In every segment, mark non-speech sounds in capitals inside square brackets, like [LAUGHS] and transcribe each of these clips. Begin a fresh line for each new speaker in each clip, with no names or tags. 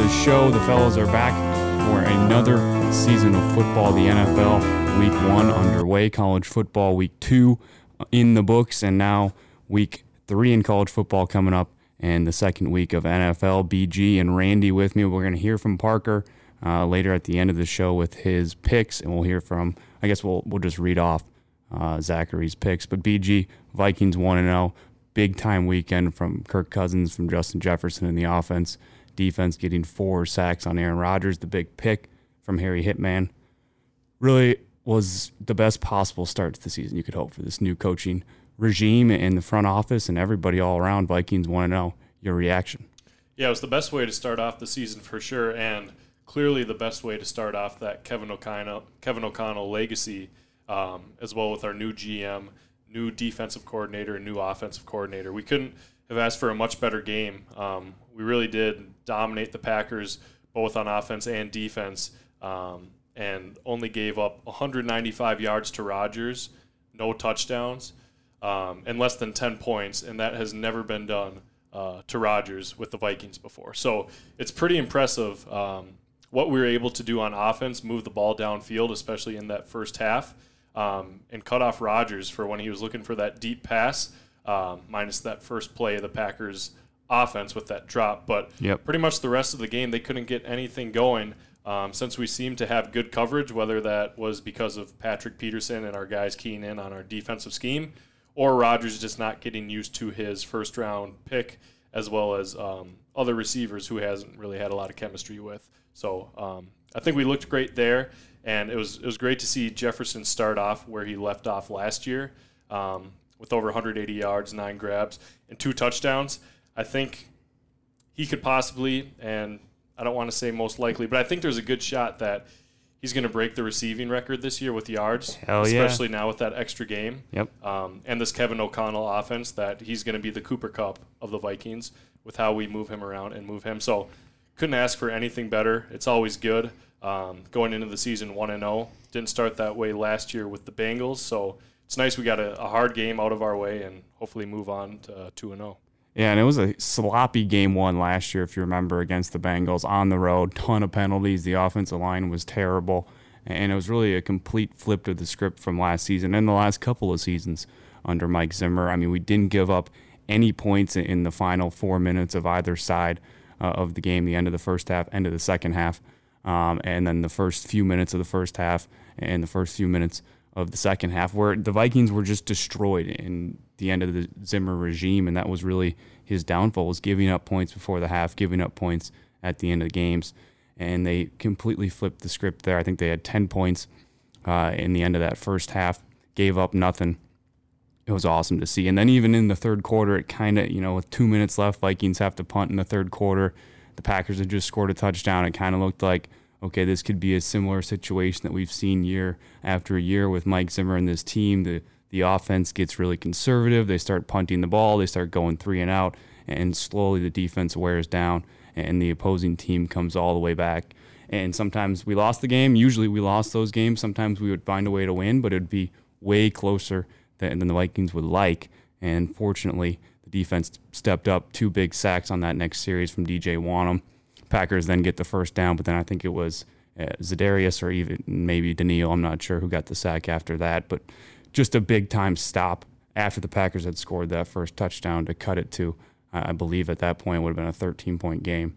the
show. The fellows are back for another season of football. The NFL week one underway, college football week two in the books, and now week three in college football coming up, and the second week of NFL. BG and Randy with me. We're going to hear from Parker uh, later at the end of the show with his picks, and we'll hear from. I guess we'll we'll just read off uh, Zachary's picks. But BG Vikings one and zero, big time weekend from Kirk Cousins, from Justin Jefferson in the offense, defense getting four sacks on Aaron Rodgers. The big pick from Harry Hitman really was the best possible start to the season you could hope for this new coaching regime in the front office and everybody all around. Vikings want to know your reaction.
Yeah, it was the best way to start off the season for sure, and clearly the best way to start off that Kevin O'Connell, Kevin O'Connell legacy, um, as well with our new GM, new defensive coordinator, and new offensive coordinator. We couldn't have asked for a much better game. Um, we really did dominate the Packers both on offense and defense, um, and only gave up 195 yards to Rodgers, no touchdowns, um, and less than 10 points, and that has never been done uh, to Rodgers with the Vikings before. So it's pretty impressive um, what we were able to do on offense, move the ball downfield, especially in that first half, um, and cut off Rodgers for when he was looking for that deep pass, um, minus that first play the Packers offense with that drop. But
Yep.
pretty much the rest of the game, they couldn't get anything going. Um, since we seemed to have good coverage, whether that was because of Patrick Peterson and our guys keying in on our defensive scheme, or Rodgers just not getting used to his first round pick, as well as um, other receivers who hasn't really had a lot of chemistry with. So um, I think we looked great there, and it was it was great to see Jefferson start off where he left off last year, um, with over 180 yards, nine grabs, and two touchdowns. I think he could possibly, and I don't want to say most likely, but I think there's a good shot that he's going to break the receiving record this year with yards.
Hell
especially yeah. now with that extra game.
Yep.
Um, and this Kevin O'Connell offense that he's going to be the Cooper Kupp of the Vikings with how we move him around and move him. So couldn't ask for anything better. It's always good. Um, going into the season 1 and 0. Didn't start that way last year with the Bengals. So it's nice we got a, a hard game out of our way and hopefully move on to 2 and 0.
Yeah, and it was a sloppy game one last year, if you remember, against the Bengals on the road. Ton of penalties. The offensive line was terrible. And it was really a complete flip of the script from last season and the last couple of seasons under Mike Zimmer. I mean, we didn't give up any points in the final four minutes of either side uh, of the game, the end of the first half, end of the second half, um, and then the first few minutes of the first half and the first few minutes of the second half, where the Vikings were just destroyed in the end of the Zimmer regime, and that was really his downfall was giving up points before the half, giving up points at the end of the games, and they completely flipped the script there. I think they had ten points uh, in the end of that first half, gave up nothing. It was awesome to see, and then even in the third quarter, it kind of you know with two minutes left, Vikings have to punt in the third quarter. The Packers had just scored a touchdown. It kind of looked like okay, this could be a similar situation that we've seen year after year with Mike Zimmer and this team. The the offense gets really conservative. They start punting the ball. They start going three and out, and slowly the defense wears down, and the opposing team comes all the way back. And sometimes we lost the game. Usually we lost those games. Sometimes we would find a way to win, but it'd be way closer than, than the Vikings would like. And fortunately, the defense stepped up. Two big sacks on that next series from DJ Wonnum. Packers then get the first down, but then I think it was uh, Za'Darius or even maybe Danielle. I'm not sure who got the sack after that, but just a big time stop after the Packers had scored that first touchdown to cut it to, I believe at that point would have been a 13 point game.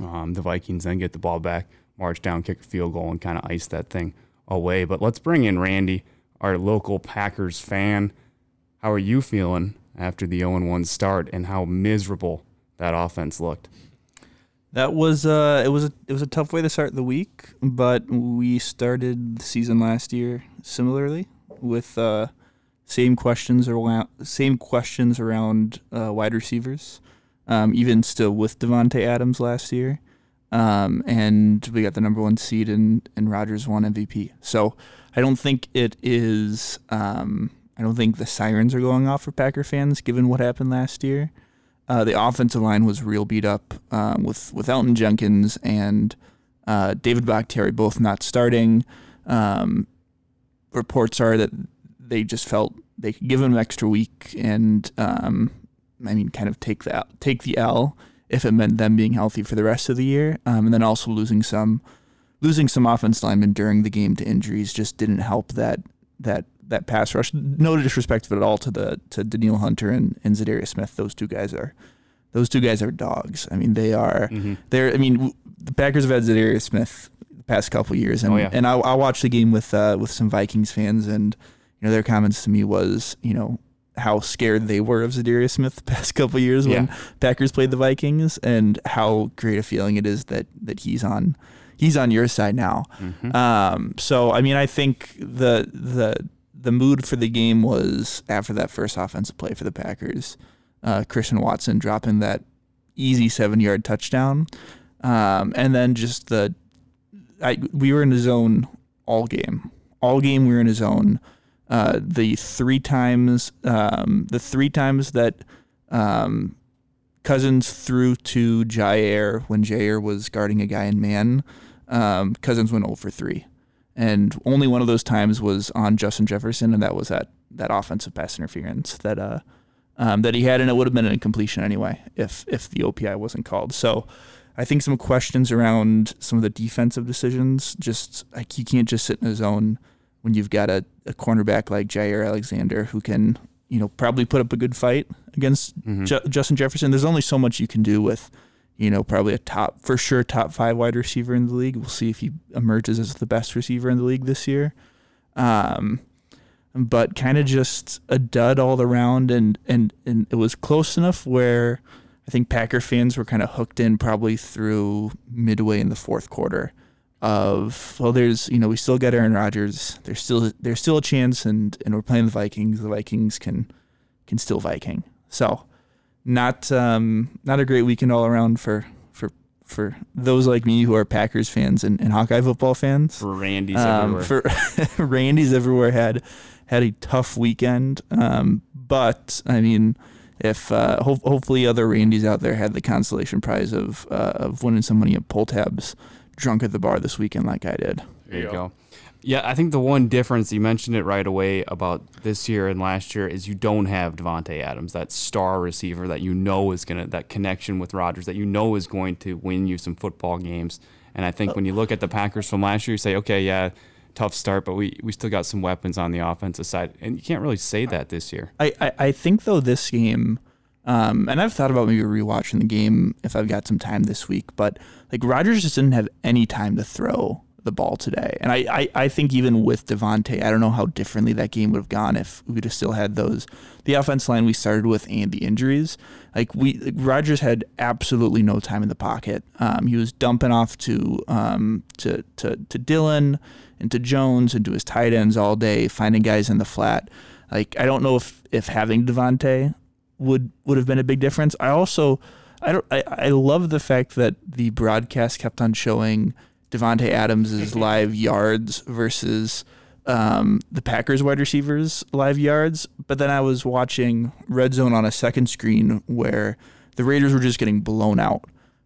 Um, the Vikings then get the ball back, march down, kick a field goal, and kind of ice that thing away. But let's bring in Randy, our local Packers fan. How are you feeling after the 0 1 start and how miserable that offense looked?
That was uh, it was a it was a tough way to start the week, but we started the season last year similarly with uh, same questions around same questions around uh, wide receivers, um, even still with Davante Adams last year, um, and we got the number one seed and and Rodgers won MVP. So I don't think it is. Um, I don't think the sirens are going off for Packer fans given what happened last year. uh, the offensive line was real beat up um, with with Elgton Jenkins and uh, David Bakhtiari both not starting. Um, reports are that they just felt they could give him an extra week and um, I mean kind of take the take the L if it meant them being healthy for the rest of the year, um, and then also losing some losing some offense linemen during the game to injuries just didn't help that that that pass rush. No disrespect at all to the to Danielle Hunter and, and Za'Darius Smith. Those two guys are those two guys are dogs. I mean, they are.
Mm-hmm.
They're. I mean, the Packers have had Za'Darius Smith the past couple years, and
Oh, yeah.
and I, I watched the game with uh, with some Vikings fans, and you know their comments to me was you know how scared they were of Za'Darius Smith the [LAUGHS] past couple years when
Yeah.
Packers played the Vikings, and how great a feeling it is that that he's on he's on your side now.
Mhm.
Um, so I mean, I think the the the mood for the game was after that first offensive play for the Packers, uh, Christian Watson dropping that easy seven yard touchdown, um, and then just the I we were in the zone all game, all game we were in a zone. Uh, the three times um, the three times that um, Cousins threw to Jaire when Jaire was guarding a guy in man. Um, Cousins went 0 for 3. And only one of those times was on Justin Jefferson, and that was that, that offensive pass interference that uh, um, that he had, and it would have been an incompletion anyway if if the OPI wasn't called. So I think some questions around some of the defensive decisions. Just like you can't just sit in a zone when you've got a, a cornerback like Jaire Alexander who can you know probably put up a good fight against
Mhm.
Ju- Justin Jefferson. There's only so much you can do with you know probably a top for sure top five wide receiver in the league. We'll see if he emerges as the best receiver in the league this year. Um, but kind of just a dud all around, and and and it was close enough where I think Packer fans were kind of hooked in probably through midway in the fourth quarter. Of well, there's you know we still got Aaron Rodgers. There's still there's still a chance, and and we're playing the Vikings. The Vikings can can still Viking. So not um not a great weekend all around for for for those like me who are Packers fans and, and Hawkeye football fans.
For Randy's
Um,
everywhere.
for [LAUGHS] Randy's everywhere had had a tough weekend. Um, but I mean, if uh, ho- hopefully other Randys out there had the consolation prize of uh, of winning some money at pull tabs, drunk at the bar this weekend like I did.
There you go. Yeah, I think the one difference you mentioned it right away about this year and last year is you don't have Davante Adams, that star receiver that you know is gonna that connection with Rodgers that you know is going to win you some football games. And I think when you look at the Packers from last year, you say, okay, yeah, tough start, but we we still got some weapons on the offensive side, and you can't really say that this year.
I, I, I think though this game, um, and I've thought about maybe rewatching the game if I've got some time this week, but like Rodgers just didn't have any time to throw the ball today. And I, I, I think even with Davante, I don't know how differently that game would have gone if we would have still had those the offense line we started with and the injuries. Like we like Rodgers had absolutely no time in the pocket. Um, he was dumping off to um, to, to to Dillon and to Jones and to his tight ends all day, finding guys in the flat. Like I don't know if if having Davante would would have been a big difference. I also I don't I, I love the fact that the broadcast kept on showing Davante Adams' [LAUGHS] live yards versus um, the Packers wide receivers live yards. But then I was watching Red Zone on a second screen where the Raiders were just getting blown out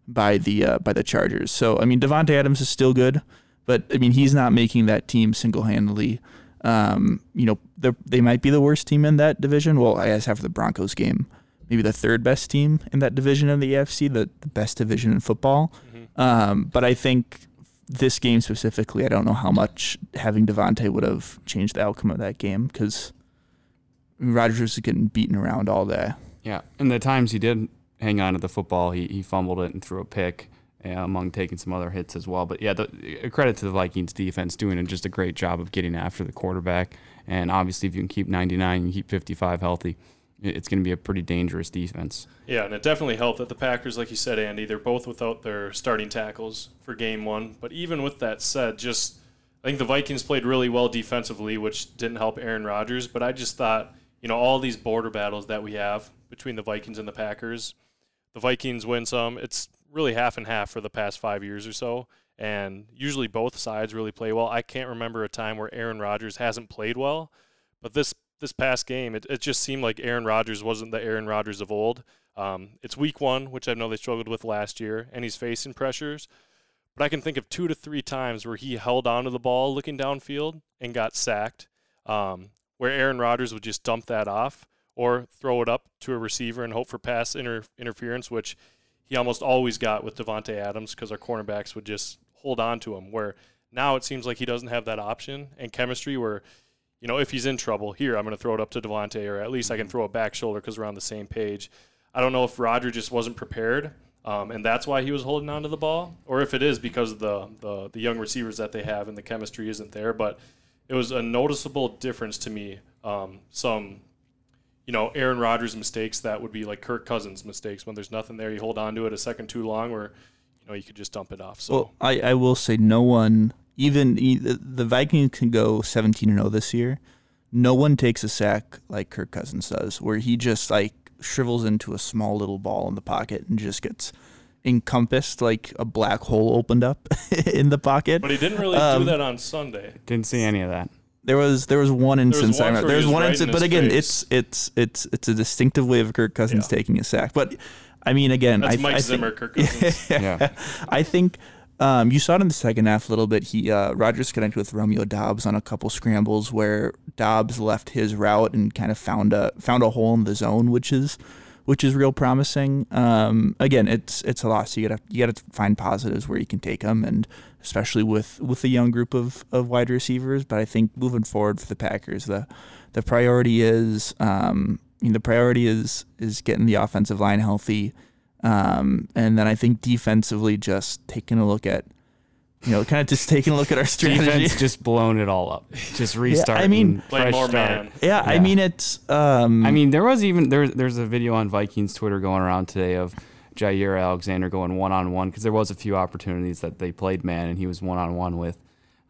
by the uh, by the Chargers. So I mean Davante Adams is still good, but I mean he's not making that team single handedly. Um, you know they they might be the worst team in that division. Well, I guess after the Broncos game, maybe the third best team in that division of the AFC, the, the best division in football. Um, but I think this game specifically, I don't know how much having Davante would have changed the outcome of that game because Rodgers was getting beaten around all day.
Yeah, and the times he did hang on to the football, he, he fumbled it and threw a pick, Uh, among taking some other hits as well. But yeah, the, a credit to the Vikings defense doing just a great job of getting after the quarterback. And obviously, if you can keep 99 and keep 55 healthy, it's going to be a pretty dangerous defense.
Yeah, and it definitely helped that the Packers, like you said, Andy, they're both without their starting tackles for game one. But even with that said, just I think the Vikings played really well defensively, which didn't help Aaron Rodgers. But I just thought, you know, all these border battles that we have between the Vikings and the Packers, the Vikings win some. It's really half and half for the past five years or so. And usually both sides really play well. I can't remember a time where Aaron Rodgers hasn't played well, but this this past game, it, it just seemed like Aaron Rodgers wasn't the Aaron Rodgers of old. Um, it's week one, which I know they struggled with last year, and he's facing pressures. But I can think of two to three times where he held onto the ball looking downfield and got sacked, um, where Aaron Rodgers would just dump that off or throw it up to a receiver and hope for pass inter- interference, which he almost always got with Davante Adams because our cornerbacks would just hold on to him. Where now it seems like he doesn't have that option and chemistry where, you know, if he's in trouble, here, I'm going to throw it up to Davante, or at least I can throw it back shoulder because we're on the same page. I don't know if Roger just wasn't prepared, um, and that's why he was holding on to the ball, or if it is because of the, the the young receivers that they have and the chemistry isn't there. But it was a noticeable difference to me. Um, some, you know, Aaron Rodgers mistakes that would be like Kirk Cousins mistakes when there's nothing there. You hold on to it a second too long, or you know you could just dump it off. So
Well, I, I will say no one, even the the Vikings can go 17 and 0 this year. No one takes a sack like Kirk Cousins does, where he just like shrivels into a small little ball in the pocket and just gets encompassed like a black hole opened up [LAUGHS] in the pocket.
But he didn't really
Um,
do that on Sunday.
Didn't see any of that.
There was there was one instance.
one
I remember.
where he
There's
was
one
right in
instance, but again,
face.
it's it's it's it's a distinctive way of Kirk Cousins
Yeah.
taking a sack. But I mean, again,
That's
I,
Mike
I
Zimmer,
think,
Kirk Cousins. [LAUGHS]
Yeah.
I think um, you saw it in the second half a little bit. He uh, Rodgers connected with Romeo Doubs on a couple scrambles where Doubs left his route and kind of found a found a hole in the zone, which is which is real promising. Um, again, it's it's a loss. You gotta you gotta find positives where you can take them, and especially with with a young group of, of wide receivers. But I think moving forward for the Packers, the the priority is um, the priority is is getting the offensive line healthy. Um, and then I think defensively, just taking a look at, you know, kind of just taking a look at our strategy.
Defense [LAUGHS] just blown it all up. Just restart.
I mean-
Play more man.
yeah, I mean it's. Um,
I mean, there was even there. There's a video on Vikings Twitter going around today of Jaire Alexander going one on one because there was a few opportunities that they played man and he was one on one with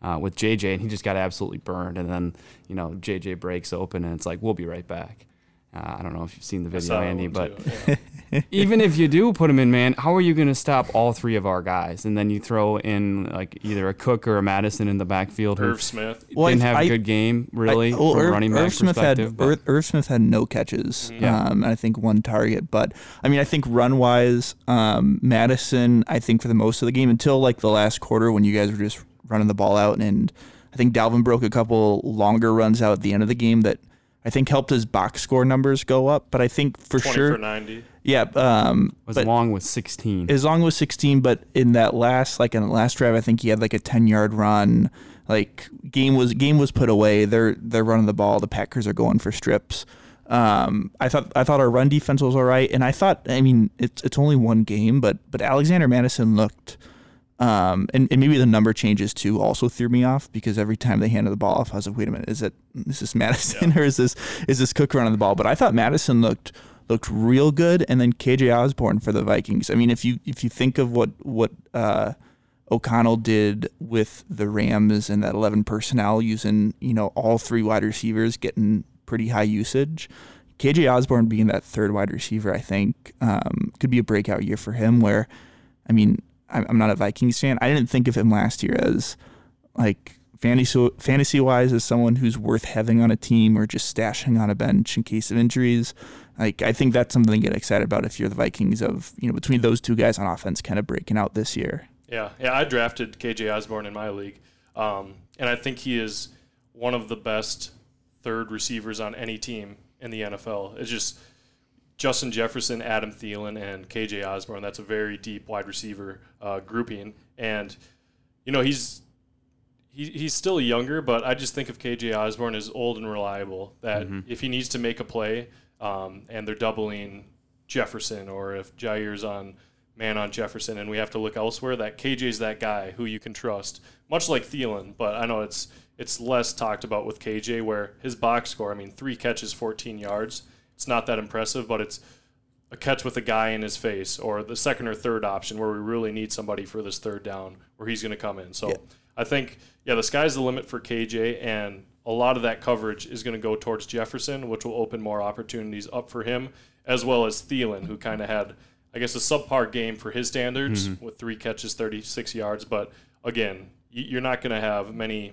uh, with JJ and he just got absolutely burned and then you know JJ breaks open and it's like we'll be right back. Uh, I don't know if you've seen the video, Andy, but
too, yeah. [LAUGHS] [LAUGHS]
even if you do put him in man, how are you going to stop all three of our guys? And then you throw in like either a Cook or a Mattison in the backfield who
Irv Smith.
Well,
didn't
I-
have a
I-
good game really
I- well,
from
Irv-
running back
Irv Smith had
perspective. but-
Irv, Irv Smith had no catches.
Yeah.
Um, and I think one target, but I mean, I think run wise, um, Mattison, I think for the most of the game until like the last quarter when you guys were just running the ball out, and I think Dalvin broke a couple longer runs out at the end of the game that I think helped his box score numbers go up. But I think for
20
sure,
for 90.
yeah, um,
was
but-
long with 16.
as long as 16 but in that last like in the last drive i think he had like a 10 yard run like game was game was put away they're they're running the ball the packers are going for strips um, I thought I thought our run defense was all right, and I thought I mean it's it's only one game, but but Alexander Mattison looked, um, and, and maybe the number changes too also threw me off because every time they handed the ball off, I was like, wait a minute, is it is this [LAUGHS] Mattison or is this is this Cook running the ball? But I thought Mattison looked looked real good, and then KJ Osborn for the Vikings. I mean, if you if you think of what what uh, O'Connell did with the Rams and that eleven personnel using you know all three wide receivers getting pretty high usage. KJ Osborn being that third wide receiver, I think, um, could be a breakout year for him. Where, I mean, I'm not a Vikings fan. I didn't think of him last year as like fantasy fantasy wise as someone who's worth having on a team or just stashing on a bench in case of injuries. Like I think that's something to get excited about if you're the Vikings of you know between those two guys on offense kind of breaking out this year.
Yeah, yeah. I drafted KJ Osborn in my league, um, and I think he is one of the best third receivers on any team in the NFL. It's just Justin Jefferson, Adam Thielen, and KJ Osborn. That's a very deep wide receiver uh, grouping, and you know he's he, he's still younger, but I just think of KJ Osborn as old and reliable. That if he needs to make a play, um, and they're doubling Jefferson, or if Jaire's on man on Jefferson, and we have to look elsewhere, that KJ's that guy who you can trust, much like Thielen. But I know it's it's less talked about with KJ, where his box score, I mean, three catches, 14 yards. It's not that impressive, but it's a catch with a guy in his face, or the second or third option where we really need somebody for this third down, where he's going to come in. So I think, yeah, the sky's the limit for KJ, and a lot of that coverage is going to go towards Jefferson, which will open more opportunities up for him, as well as Thielen, who kind of had, I guess, a subpar game for his standards mm-hmm. with three catches, 36 yards. But again, you're not going to have many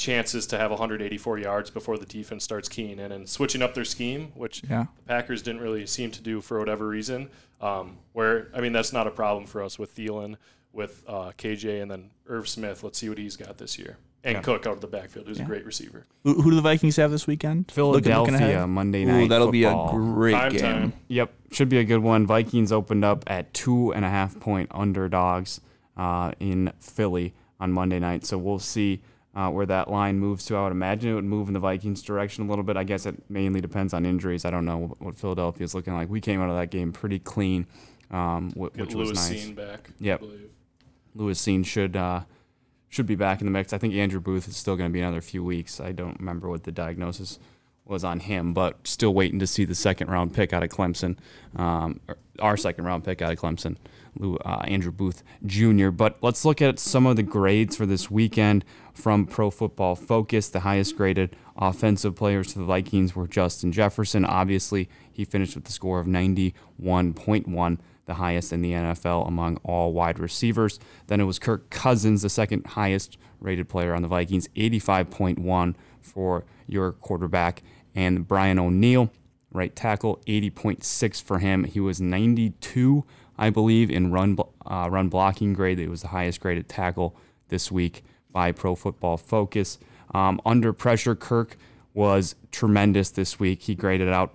chances to have 184 yards before the defense starts keying in and switching up their scheme, which
Yeah.
the Packers didn't really seem to do for whatever reason. Um, where I mean, that's not a problem for us with Thielen, with uh, KJ, and then Irv Smith. Let's see what he's got this year. And
Yeah.
Cook out of the backfield, who's
Yeah.
a great receiver.
Who, who do the Vikings have this weekend? Looking- looking
Philadelphia
ahead?
Monday
Ooh,
night.
that'll be a great
Prime
game.
time.
Yep, should be a good one. Vikings opened up at two and a half point underdogs uh, in Philly on Monday night, so we'll see uh, where that line moves to. I would imagine it would move in the Vikings' direction a little bit. I guess it mainly depends on injuries. I don't know what, Philadelphia is looking like. We came out of that game pretty clean, um, wh- which was
Lewis
nice.
Seen back.
Yep.
I believe.
Lewis Cine should uh, should be back in the mix. I think Andrew Booth is still going to be another few weeks. I don't remember what the diagnosis was on him, but still waiting to see the second round pick out of Clemson, um, or our second round pick out of Clemson, Lew- uh, Andrew Booth Jr. But let's look at some of the grades for this weekend from Pro Football Focus. The highest graded offensive players to the Vikings were Justin Jefferson. Obviously, he finished with the score of 91.1 the highest in the NFL among all wide receivers. Then it was Kirk Cousins, the second highest rated player on the Vikings, 85.1 for your quarterback. And Brian O'Neill, right tackle, 80.6 for him. He was 92, I believe, in run uh, run blocking grade. It was the highest graded tackle this week by Pro Football Focus. Um, under pressure, Kirk was tremendous this week. He graded out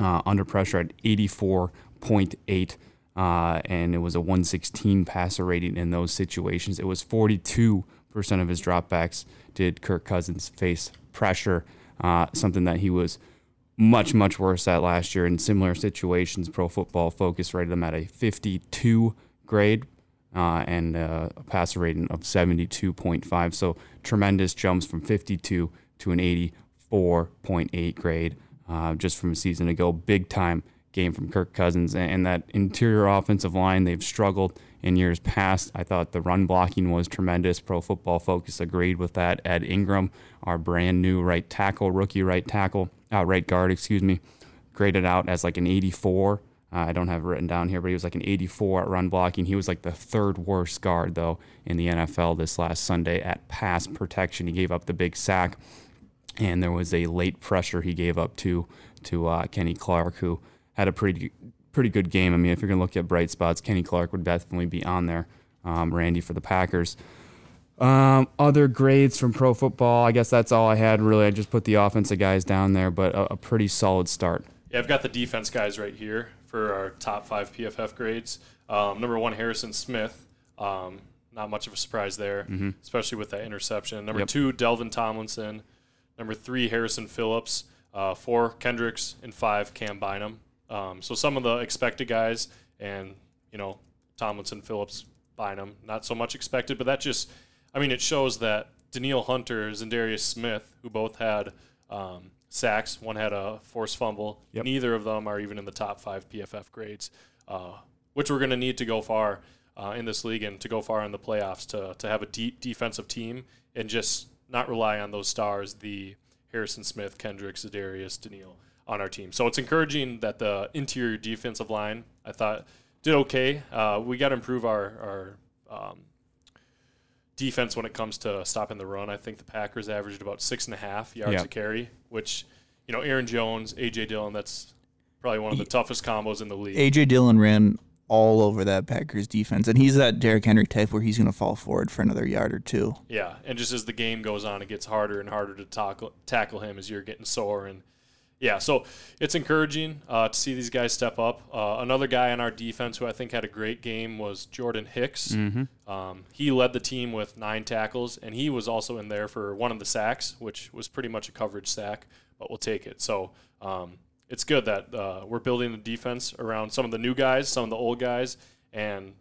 uh, under pressure at 84.8, uh, and it was a 116 passer rating in those situations. It was 42% of his dropbacks did Kirk Cousins face pressure, uh, something that he was much, much worse at last year in similar situations. Pro Football Focus rated them at a 52 grade. Uh, and uh, a passer rating of 72.5. So tremendous jumps from 52 to an 84.8 grade uh, just from a season ago. Big time game from Kirk Cousins. And, and that interior offensive line, they've struggled in years past. I thought the run blocking was tremendous. Pro Football Focus agreed with that. Ed Ingram, our brand new right tackle, rookie right tackle, uh, right guard, excuse me, graded out as like an 84. Uh, I don't have it written down here, but he was like an 84 at run blocking. He was like the third worst guard, though, in the NFL this last Sunday at pass protection. He gave up the big sack, and there was a late pressure he gave up to to uh, Kenny Clark, who had a pretty pretty good game. I mean, if you're gonna look at bright spots, Kenny Clark would definitely be on there. Um, Randy for the Packers. Um, other grades from Pro Football. I guess that's all I had. Really, I just put the offensive guys down there, but a, a pretty solid start.
Yeah, I've got the defense guys right here for our top five PFF grades. Um, number one, Harrison Smith. Um, not much of a surprise there, especially with that interception. Number
Yep.
two, Dalvin Tomlinson. Number three, Harrison Phillips. Uh, four, Kendricks, and five, Cam Bynum. Um, so some of the expected guys, and you know, Tomlinson, Phillips, Bynum, not so much expected, but that just, I mean, it shows that Danielle Hunter, Za'Darius Smith, who both had um, sacks, one had a forced fumble.
Yep.
Neither of them are even in the top five PFF grades, uh, which we're going to need to go far uh, in this league and to go far in the playoffs to, to have a deep defensive team and just not rely on those stars, the Harrison Smith, Kendrick, Za'Darius, Danielle on our team. So it's encouraging that the interior defensive line, I thought, did okay. Uh, we got to improve our, our um, defense when it comes to stopping the run. I think the Packers averaged about six and a half yards a carry, which, you know, Aaron Jones, A.J. Dillon, that's probably one of the toughest combos in the league.
AJ Dillon ran all over that Packers defense, and he's that Derrick Henry type where he's going to fall forward for another yard or two.
Yeah, and just as the game goes on, it gets harder and harder to tackle tackle him as you're getting sore and yeah, so it's encouraging uh, to see these guys step up. Uh, another guy on our defense who I think had a great game was Jordan Hicks. Um, he led the team with nine tackles, and he was also in there for one of the sacks, which was pretty much a coverage sack, but we'll take it. So um, it's good that uh, we're building the defense around some of the new guys, some of the old guys, and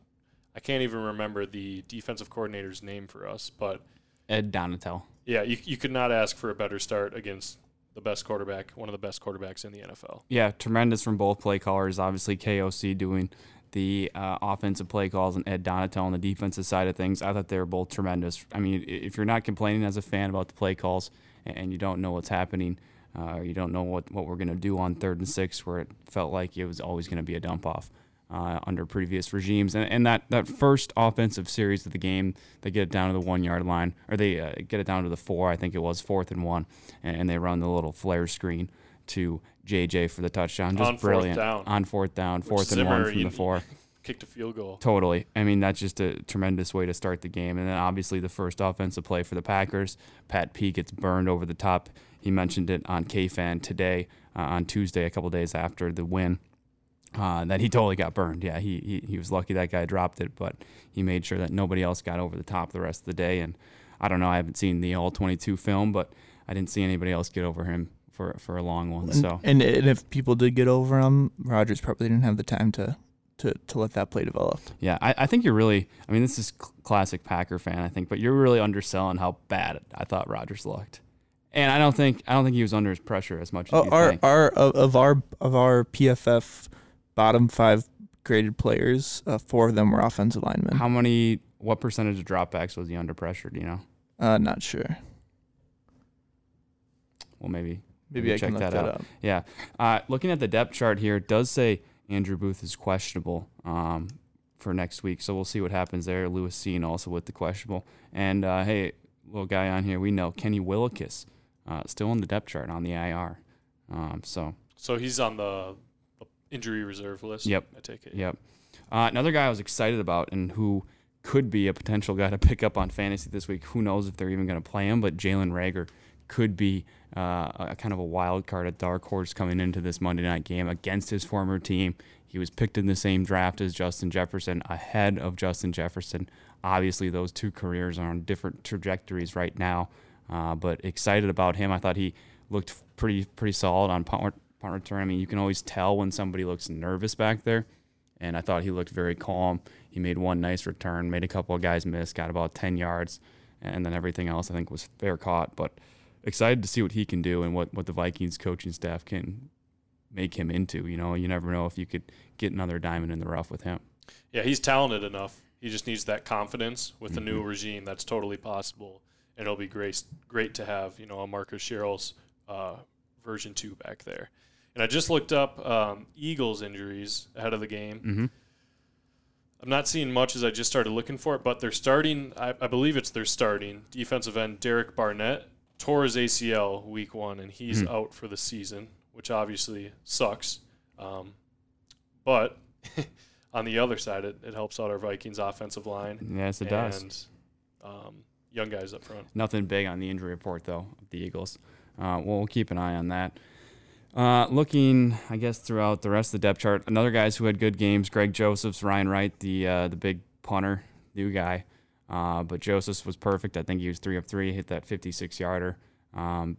I can't even remember the defensive coordinator's name for us, but
Ed Donatell.
yeah, you, you could not ask for a better start against the best quarterback, one of the best quarterbacks in the NFL.
Yeah, tremendous from both play callers. Obviously, KOC doing the uh, offensive play calls and Ed Donatell on the defensive side of things. I thought they were both tremendous. I mean, if you're not complaining as a fan about the play calls and- you don't know what's happening, uh, or you don't know what, what we're going to do on third and six, where it felt like it was always going to be a dump off. Uh, under previous regimes. And, and that, that first offensive series of the game, they get it down to the one yard line, or they uh, get it down to the four, I think it was, fourth and one, and, and they run the little flare screen to JJ for the touchdown. Just
On fourth
brilliant.
down.
On fourth down, fourth and
Zimmer,
one from the four.
Kicked a field goal.
Totally. I mean, that's just a tremendous way to start the game. And then obviously the first offensive play for the Packers, Pat P gets burned over the top. He mentioned it on KFan today, uh, on Tuesday, a couple days after the win, uh, that he totally got burned. Yeah, he, he he was lucky that guy dropped it, but he made sure that nobody else got over the top the rest of the day. And I don't know, I haven't seen the all 22 film, but I didn't see anybody else get over him for for a long one.
And,
So
and and if people did get over him, Rodgers probably didn't have the time to to, to let that play develop.
Yeah, I, I think you're really. I mean, this is cl- classic Packer fan, I think, but you're really underselling how bad I thought Rodgers looked, and I don't think I don't think he was under his pressure as much as
Oh,
you
our
think.
our of, of our of our PFF bottom five graded players, uh, four of them were offensive linemen.
How many? What percentage of dropbacks was he under pressure? Do you know?
Uh, not sure.
Well, maybe.
Maybe I
check
can look
that
that,
out.
up.
Yeah. Uh, looking at the depth chart here, it does say Andrew Booth is questionable um, for next week, so we'll see what happens there. Lewis Cine also with the questionable, and uh, hey, little guy on here, we know Kenny Willekes uh, still on the depth chart on the IR. Um, so
So he's on the the injury reserve list.
Yep.
I take it.
Yep. Uh, another guy I was excited about and who could be a potential guy to [LAUGHS] pick up on fantasy this week. Who knows if they're even going to play him? But Jalen Reagor could be uh, a kind of a wild card, a dark horse coming into this Monday night game against his former team. He was picked in the same draft as Justin Jefferson, ahead of Justin Jefferson. Obviously, those two careers are on different trajectories right now, uh, but excited about him. I thought he looked pretty pretty solid on punt, return. I mean, you can always tell when somebody looks nervous back there and I thought he looked very calm. He made one nice return, made a couple of guys miss, got about 10 yards, and then everything else I think was fair caught. But excited to see what he can do and what, what the Vikings coaching staff can make him into. You know, you never know if you could get another diamond in the rough with him.
Yeah, he's talented enough. He just needs that confidence with the
Mm-hmm.
new regime. That's totally possible, and it'll be great great to have you know a Marcus Sherels uh, version two back there. And I just looked up um, Eagles injuries ahead of the game.
Mm-hmm.
I'm not seeing much as I just started looking for it, but they're starting. I, I believe it's their starting defensive end Derek Barnett tore his ACL week one, and he's
Hmm.
out for the season, which obviously sucks. Um, but [LAUGHS] on the other side, it, it helps out our Vikings offensive line
Yes, it
and
does.
um, young guys up front.
Nothing big on the injury report, though, of the Eagles. Uh, well, we'll keep an eye on that. Uh, looking, I guess, throughout the rest of the depth chart, another guys who had good games: Greg Josephs, Ryan Wright, the uh, the big punter, new guy. Uh, but Josephs was perfect. I think he was three of three, hit that 56 yarder. Um,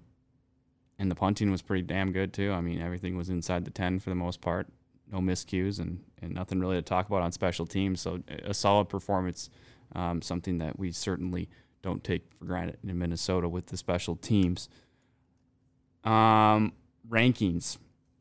and the punting was pretty damn good too. I mean, everything was inside the 10 for the most part. No miscues and, and nothing really to talk about on special teams. So a solid performance, um, something that we certainly don't take for granted in Minnesota with the special teams. Um, rankings.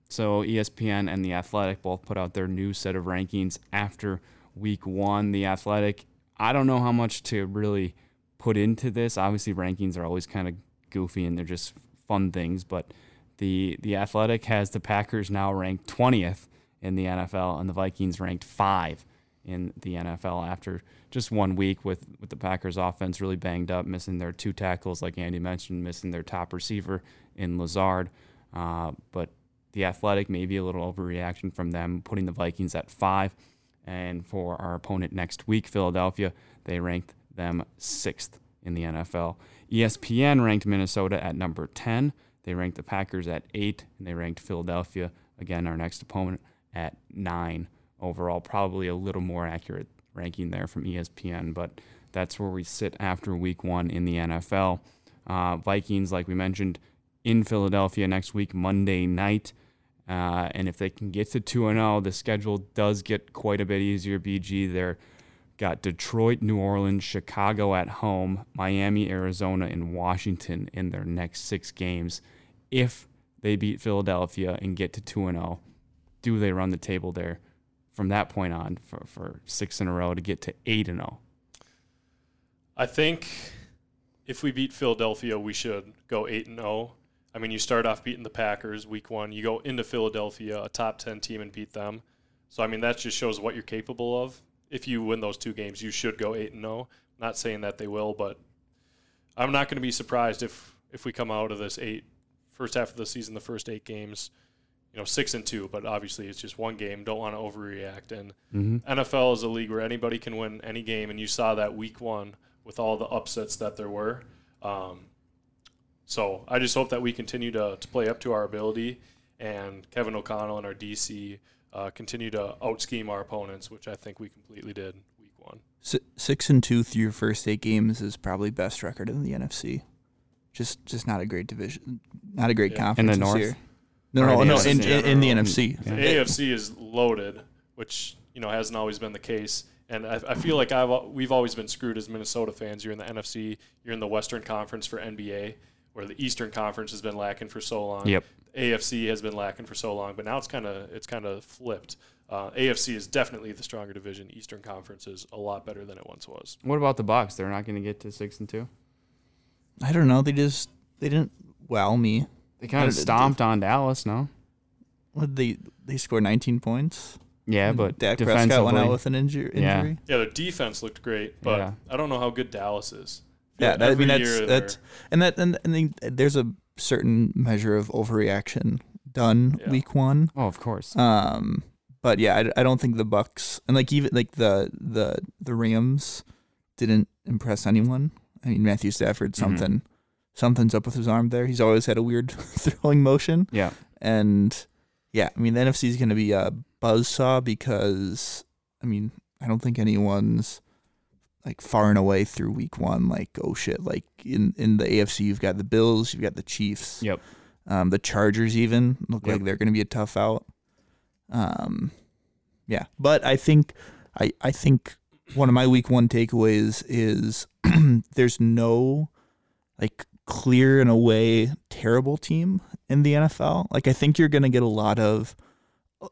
So ESPN and The Athletic both put out their new set of rankings after week one. The Athletic, I don't know how much to really put into this. Obviously, rankings are always kind of goofy and they're just fun things, but the the Athletic has the Packers now ranked 20th in the NFL and the Vikings ranked 5 in the NFL after just one week with with the Packers offense really banged up, missing their two tackles like Andy mentioned, missing their top receiver in Lazard. Uh, but the Athletic maybe a little overreaction from them putting the Vikings at 5 and for our opponent next week, Philadelphia, they ranked them 6th in the NFL. ESPN ranked Minnesota at number 10. They ranked the Packers at 8 and they ranked Philadelphia again our next opponent at 9 overall. Probably a little more accurate ranking there from ESPN, but that's where we sit after week one in the NFL. Uh, Vikings, like we mentioned, in Philadelphia next week, Monday night. Uh, and if they can get to 2 0, the schedule does get quite a bit easier. BG, they're got Detroit, New Orleans, Chicago at home, Miami, Arizona, and Washington in their next six games. If they beat Philadelphia and get to 2 0, do they run the table there from that point on for, for six in a row to get to 8 0?
I think if we beat Philadelphia, we should go eight and zero. I mean, you start off beating the Packers week one. You go into Philadelphia, a top ten team, and beat them. So I mean that just shows what you're capable of. If you win those two games, you should go eight and zero. Not saying that they will, but I'm not going to be surprised if if we come out of this eight first half of the season, the first eight games, you know, six and two. But obviously, it's just one game. Don't want to overreact. And
Mm-hmm.
NFL is a league where anybody can win any game, and you saw that week one with all the upsets that there were. Um, so I just hope that we continue to, to play up to our ability, and Kevin O'Connell and our DC uh, continue to out scheme our opponents, which I think we completely did week one.
Six and two through your first eight games is probably best record in the NFC. Just, just not a great division, not a great
Yeah.
conference
In the
this
North?
year. No, no,
in
no,
the
in,
NFC?
in, in the NFC.
Yeah.
The AFC is loaded, which you know hasn't always been the case. And I, I feel like I've we've always been screwed as Minnesota fans. You're in the NFC, you're in the Western Conference for NBA, where the Eastern Conference has been lacking for so long.
Yep.
AFC has been lacking for so long, but now it's kind of it's kind of flipped. Uh, AFC is definitely the stronger division. Eastern Conference is a lot better than it once was.
What about the Bucks? They're not going to get to six and two.
I don't know. They just they didn't wow me.
They kind of
did-
stomped on Dallas, no?
What they they scored 19 points.
Yeah, but
Dak
defensively,
Prescott went out with an injury.
Yeah.
injury.
Yeah, their defense looked great, but
Yeah.
I don't know how good Dallas is.
Yeah, that, I mean that's
year
that's
they're-
and that and, and then there's a certain measure of overreaction done
Yeah.
week one.
oh, of course.
Um, but yeah, I, I don't think the Bucks and like even like the the the Rams didn't impress anyone. I mean Matthew Stafford
Mhm.
something something's up with his arm there. He's always had a weird [LAUGHS] throwing motion,
yeah,
and yeah, I mean the NFC is going to be a buzzsaw because I mean I don't think anyone's like far and away through week one like oh shit like in in the AFC you've got the Bills you've got the Chiefs
Yep.
um the Chargers even look
Yep.
like they're going to be a tough out um yeah but I think I I think one of my week one takeaways is [CLEARS THROAT] there's no like clear and away terrible team in the NFL like I think you're going to get a lot of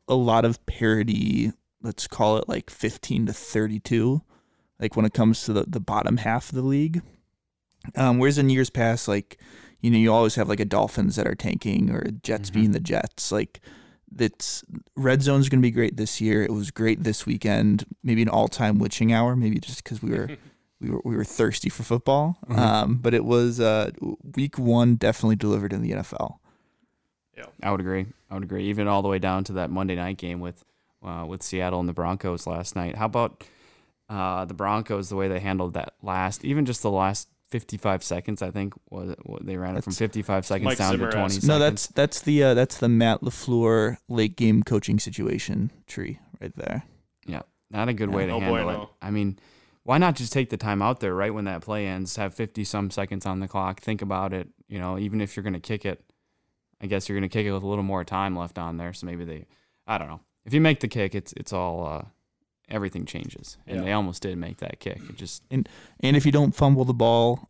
a lot of parity let's call it like 15 to 32 like when it comes to the, the bottom half of the league um, whereas in years past like you know you always have like a dolphins that are tanking or jets
Mhm.
being the jets like it's red zone's going to be great this year it was great this weekend maybe an all-time witching hour maybe just because we were [LAUGHS] we were we were thirsty for football
Mhm.
um, but it was uh, week one definitely delivered in the nfl Yeah,
I would agree. I would agree. Even all the way down to that Monday night game with uh, with Seattle and the Broncos last night. How about uh, the Broncos? The way they handled that last, even just the last 55 seconds. I think was it, they ran it from 55 seconds
Mike
down
Zimmer
to 20
asked.
seconds.
no that's that's the uh, that's the matt LaFleur late game coaching situation tree right there Yeah,
not a good way to
No
handle
bueno.
it. I mean, why not just take the time out there right when that play ends? Have 50 some seconds on the clock. Think about it. You know, even if you're going to kick it, I guess you're going to kick it with a little more time left on there. So maybe they, I don't know. If you make the kick, it's it's all uh, everything changes, and
Yeah.
they almost did make that kick. It just
And and if you don't fumble the ball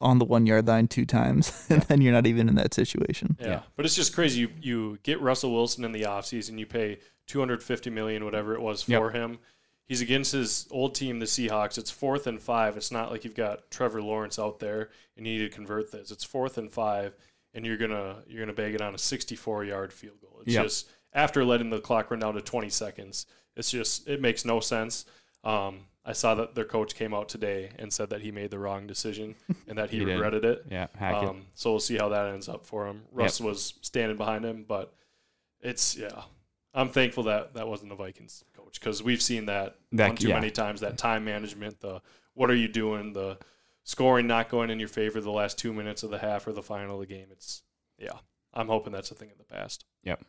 on the one yard line two times, [LAUGHS] then you're not even in that situation.
Yeah.
Yeah.
But it's just crazy. You you get Russell Wilson in the offseason, you pay 250 million whatever it was for
Yep.
him. He's against his old team, the Seahawks. It's fourth and five. It's not like you've got Trevor Lawrence out there and you need to convert this. It's fourth and five, and you're gonna you're gonna bag it on a 64 yard field goal. It's
Yep.
just after letting the clock run down to 20 seconds. It's just it makes no sense. Um, I saw that their coach came out today and said that he made the wrong decision [LAUGHS] and that he,
He did.
regretted it.
yeah, Hackett.
Um, so we'll see how that ends up for him. Russ was standing behind him, but it's yeah. I'm thankful that that wasn't the Vikings coach because we've seen that,
That-
one too
yeah.
many times. That time management, the what are you doing, the scoring not going in your favor the last two minutes of the half or the final of the game. It's yeah. I'm hoping that's a thing in the past. Yep.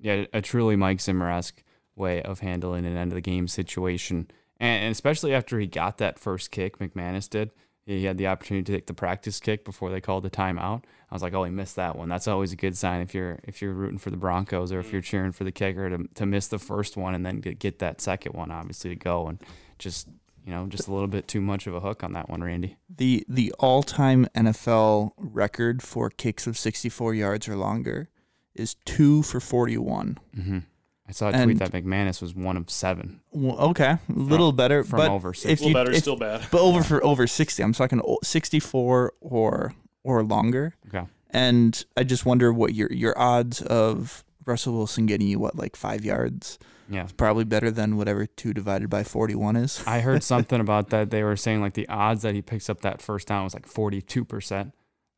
yeah, a truly Mike Zimmer esque way of handling an end of the game situation. And, and especially after he got that first kick, McManus did. He had the opportunity to take the practice kick before they called the timeout. I was like, oh, he missed that one. That's always a good sign if you're if you're rooting for the Broncos or if you're cheering for the kicker to, to miss the first one and then get, get that second one, obviously to go and just you know just a little bit too much of a hook on that one, Randy.
The the all time NFL record for kicks of 64 yards or longer is two for 41.
hmm I saw a
And-
tweet that McManus was one of seven
Well, okay, a little better,
from
but
over
A
if
little
you
better,
if,
still bad.
but over for over 60. I'm talking 64 or or longer.
Okay.
And I just wonder what your your odds of Russell Wilson getting you what like five yards
Yeah.
It's probably better than whatever two divided by forty-one is.
I heard [LAUGHS] something about that. They were saying like the odds that he picks up that first down was like 42%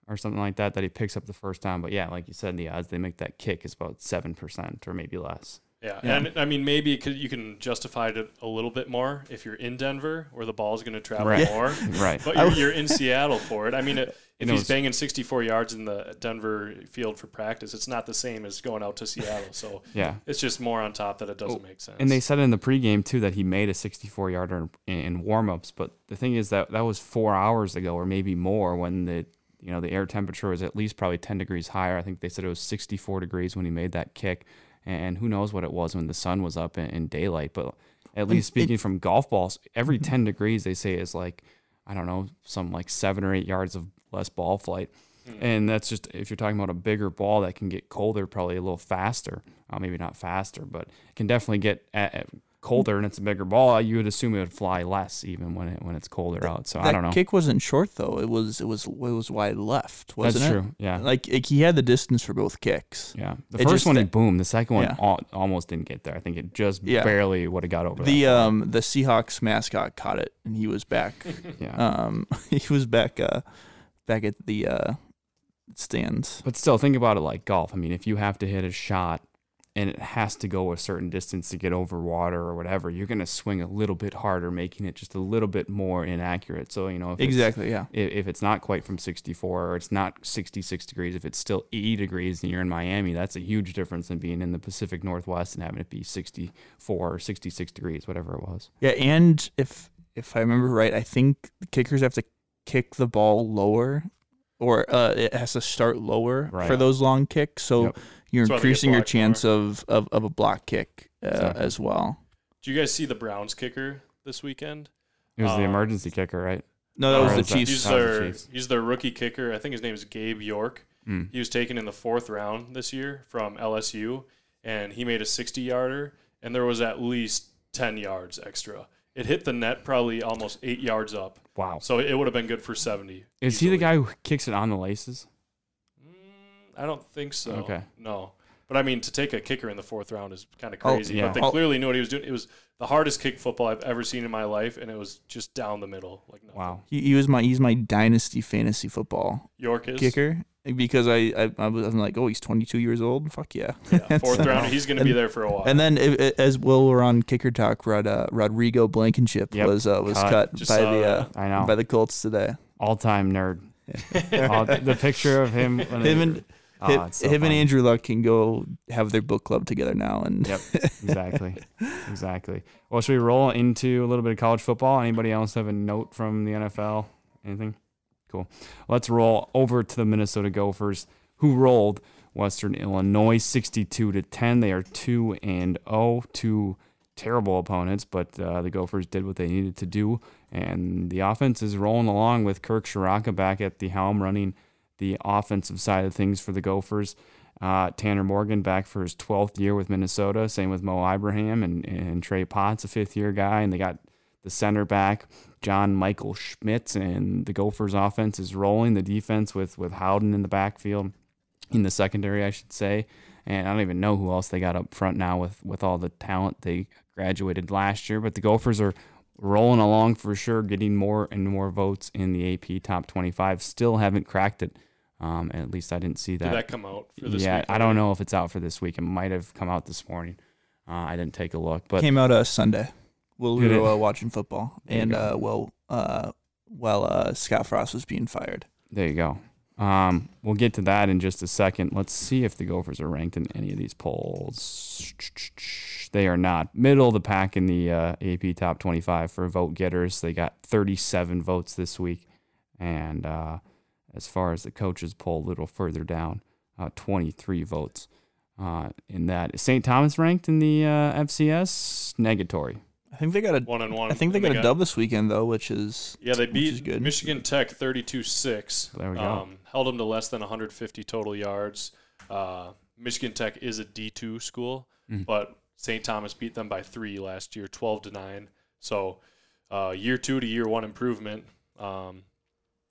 or something like that, that he picks up the first down. But yeah, like you said, the odds they make that kick is about 7% or maybe less.
Yeah,
Yeah.
and I mean maybe you can justify it a little bit more if you're in Denver, where the ball is going to travel
Right.
more. [LAUGHS]
Right.
But you're, you're in Seattle for it. I mean, it, [LAUGHS] if
know,
he's banging 64 yards in the Denver field for practice, it's not the same as going out to Seattle. So [LAUGHS]
Yeah.
it's just more on top that it doesn't oh, make sense.
And they said in the pregame too that he made a 64 yarder in, in warmups. But the thing is that that was four hours ago or maybe more when the you know the air temperature was at least probably 10 degrees higher. I think they said it was 64 degrees when he made that kick, and who knows what it was when the sun was up in, in daylight. But at least speaking from golf balls, every 10 degrees they say is like I don't know some like seven or eight yards of less ball flight. And that's just if you're talking about a bigger ball that can get colder, probably a little faster. Uh, maybe not faster, but it can definitely get at, at colder and it's a bigger ball. You would assume it would fly less even when it when it's colder out. So I don't know.
kick wasn't short though. It was it was it was wide left, wasn't
That's
it?
true. Yeah.
Like, like he had the distance for both kicks.
yeah. The
it
first one he boomed. The second one
Yeah.
al- almost didn't get there. I think it just
Yeah.
barely would have got over
The
that.
um the Seahawks mascot caught it and he was back. [LAUGHS]
yeah.
um [LAUGHS] he was back uh back at the uh stands.
But still, think about it like golf. I mean, if you have to hit a shot and it has to go a certain distance to get over water or whatever, you're going to swing a little bit harder, making it just a little bit more inaccurate. So, you know,
Exactly, yeah.
if, if it's not quite from 64 or it's not 66 degrees, if it's still 80 degrees and you're in Miami, that's a huge difference than being in the Pacific Northwest and having it be 64 or 66 degrees, whatever it was.
Yeah, and if if I remember right, I think kickers have to kick the ball lower or uh, it has to start lower for those long kicks. So
Yep.
You're
That's why they get
increasing your chance of, of, of a block kick uh,
Exactly.
as well.
Do you guys see the Browns kicker this weekend?
It was the
Uh,
emergency kicker, right?
No, that
Or
was the
is
Chiefs.
He's
That the
their
Chiefs.
he's their rookie kicker. I think his name is Cade York.
Mm.
He was taken in the fourth round this year from LSU, and he made a 60 yarder, and there was at least 10 yards extra. It hit the net probably almost eight yards up,
Wow.
so it would have been good for 70.
Is he the guy who kicks it on the laces?
I don't think so.
Okay.
No. But I mean, to take a kicker in the fourth round is kind of
Oh,
crazy.
yeah.
But they
Oh.
clearly knew what he was doing. It was the hardest kick football I've ever seen in my life, and it was just down the middle, like nothing.
Wow.
He, he was my he's my dynasty fantasy football
York is
kicker because I, I I was I'm like oh he's 22 years old fuck yeah,
Yeah, [LAUGHS] fourth
That's-
round. He's going to be there for a while.
And then, i- i- as well, we're on kicker talk. Rod, uh, Rodrigo Blankenship
Yep.
was uh, was
Cut.
cut,
Just
by
saw
the uh.
I know.
by the Colts today.
All time nerd. [LAUGHS] All- the picture of him. when
Him
they-
and
Oh,
him,
so
him and. Andrew Luck can go have their book club together now. And
Yep, [LAUGHS] exactly, exactly. Well, should we roll into a little bit of college football? Anybody else have a note from the NFL? Anything? Cool. Let's roll over to the Minnesota Gophers, who rolled Western Illinois 62 to 10. They are two and 0, two terrible opponents, but uh, the Gophers did what they needed to do, and the offense is rolling along with Kirk Ciarrocca back at the helm, running the offensive side of things for the Gophers. Uh, Tanner Morgan back for his 12th year with Minnesota. Same with Mo Ibrahim and, and Trey Potts, a fifth year guy. And they got the center back, John Michael Schmitz. And the Gophers offense is rolling. The defense with, with Howden in the backfield, in the secondary, I should say. And I don't even know who else they got up front now with, with all the talent they graduated last year. But the Gophers are rolling along for sure, getting more and more votes in the AP top 25. Still haven't cracked it. Um, at least I didn't see that.
Did that come out for this
yeah,
week?
I don't know if it's out for this week. It might have come out this morning. Uh, I didn't take a look, but
came out uh, Sunday. While we were uh, watching football,
There
and uh, well, uh, while uh, Scott Frost was being fired.
there you go. Um, we'll get to that in just a second. Let's see if the Gophers are ranked in any of these polls. They are not. Middle of the pack in the uh, AP top 25 for vote getters. They got 37 votes this week. And uh, as far as the coaches poll, a little further down, uh, 23 votes uh, in that. Is St. Thomas ranked in the uh, FCS? Negatory.
I think they got a.
One and one.
I think they
And
got a dub this weekend though, which is
Yeah, they beat
good.
Michigan Tech 32-6.
There we go.
Um, held them to less than 150 total yards. Uh, Michigan Tech is a D2 school,
Mm.
but St. Thomas beat them by three last year, 12 to nine. So uh, year two to year one improvement. Um,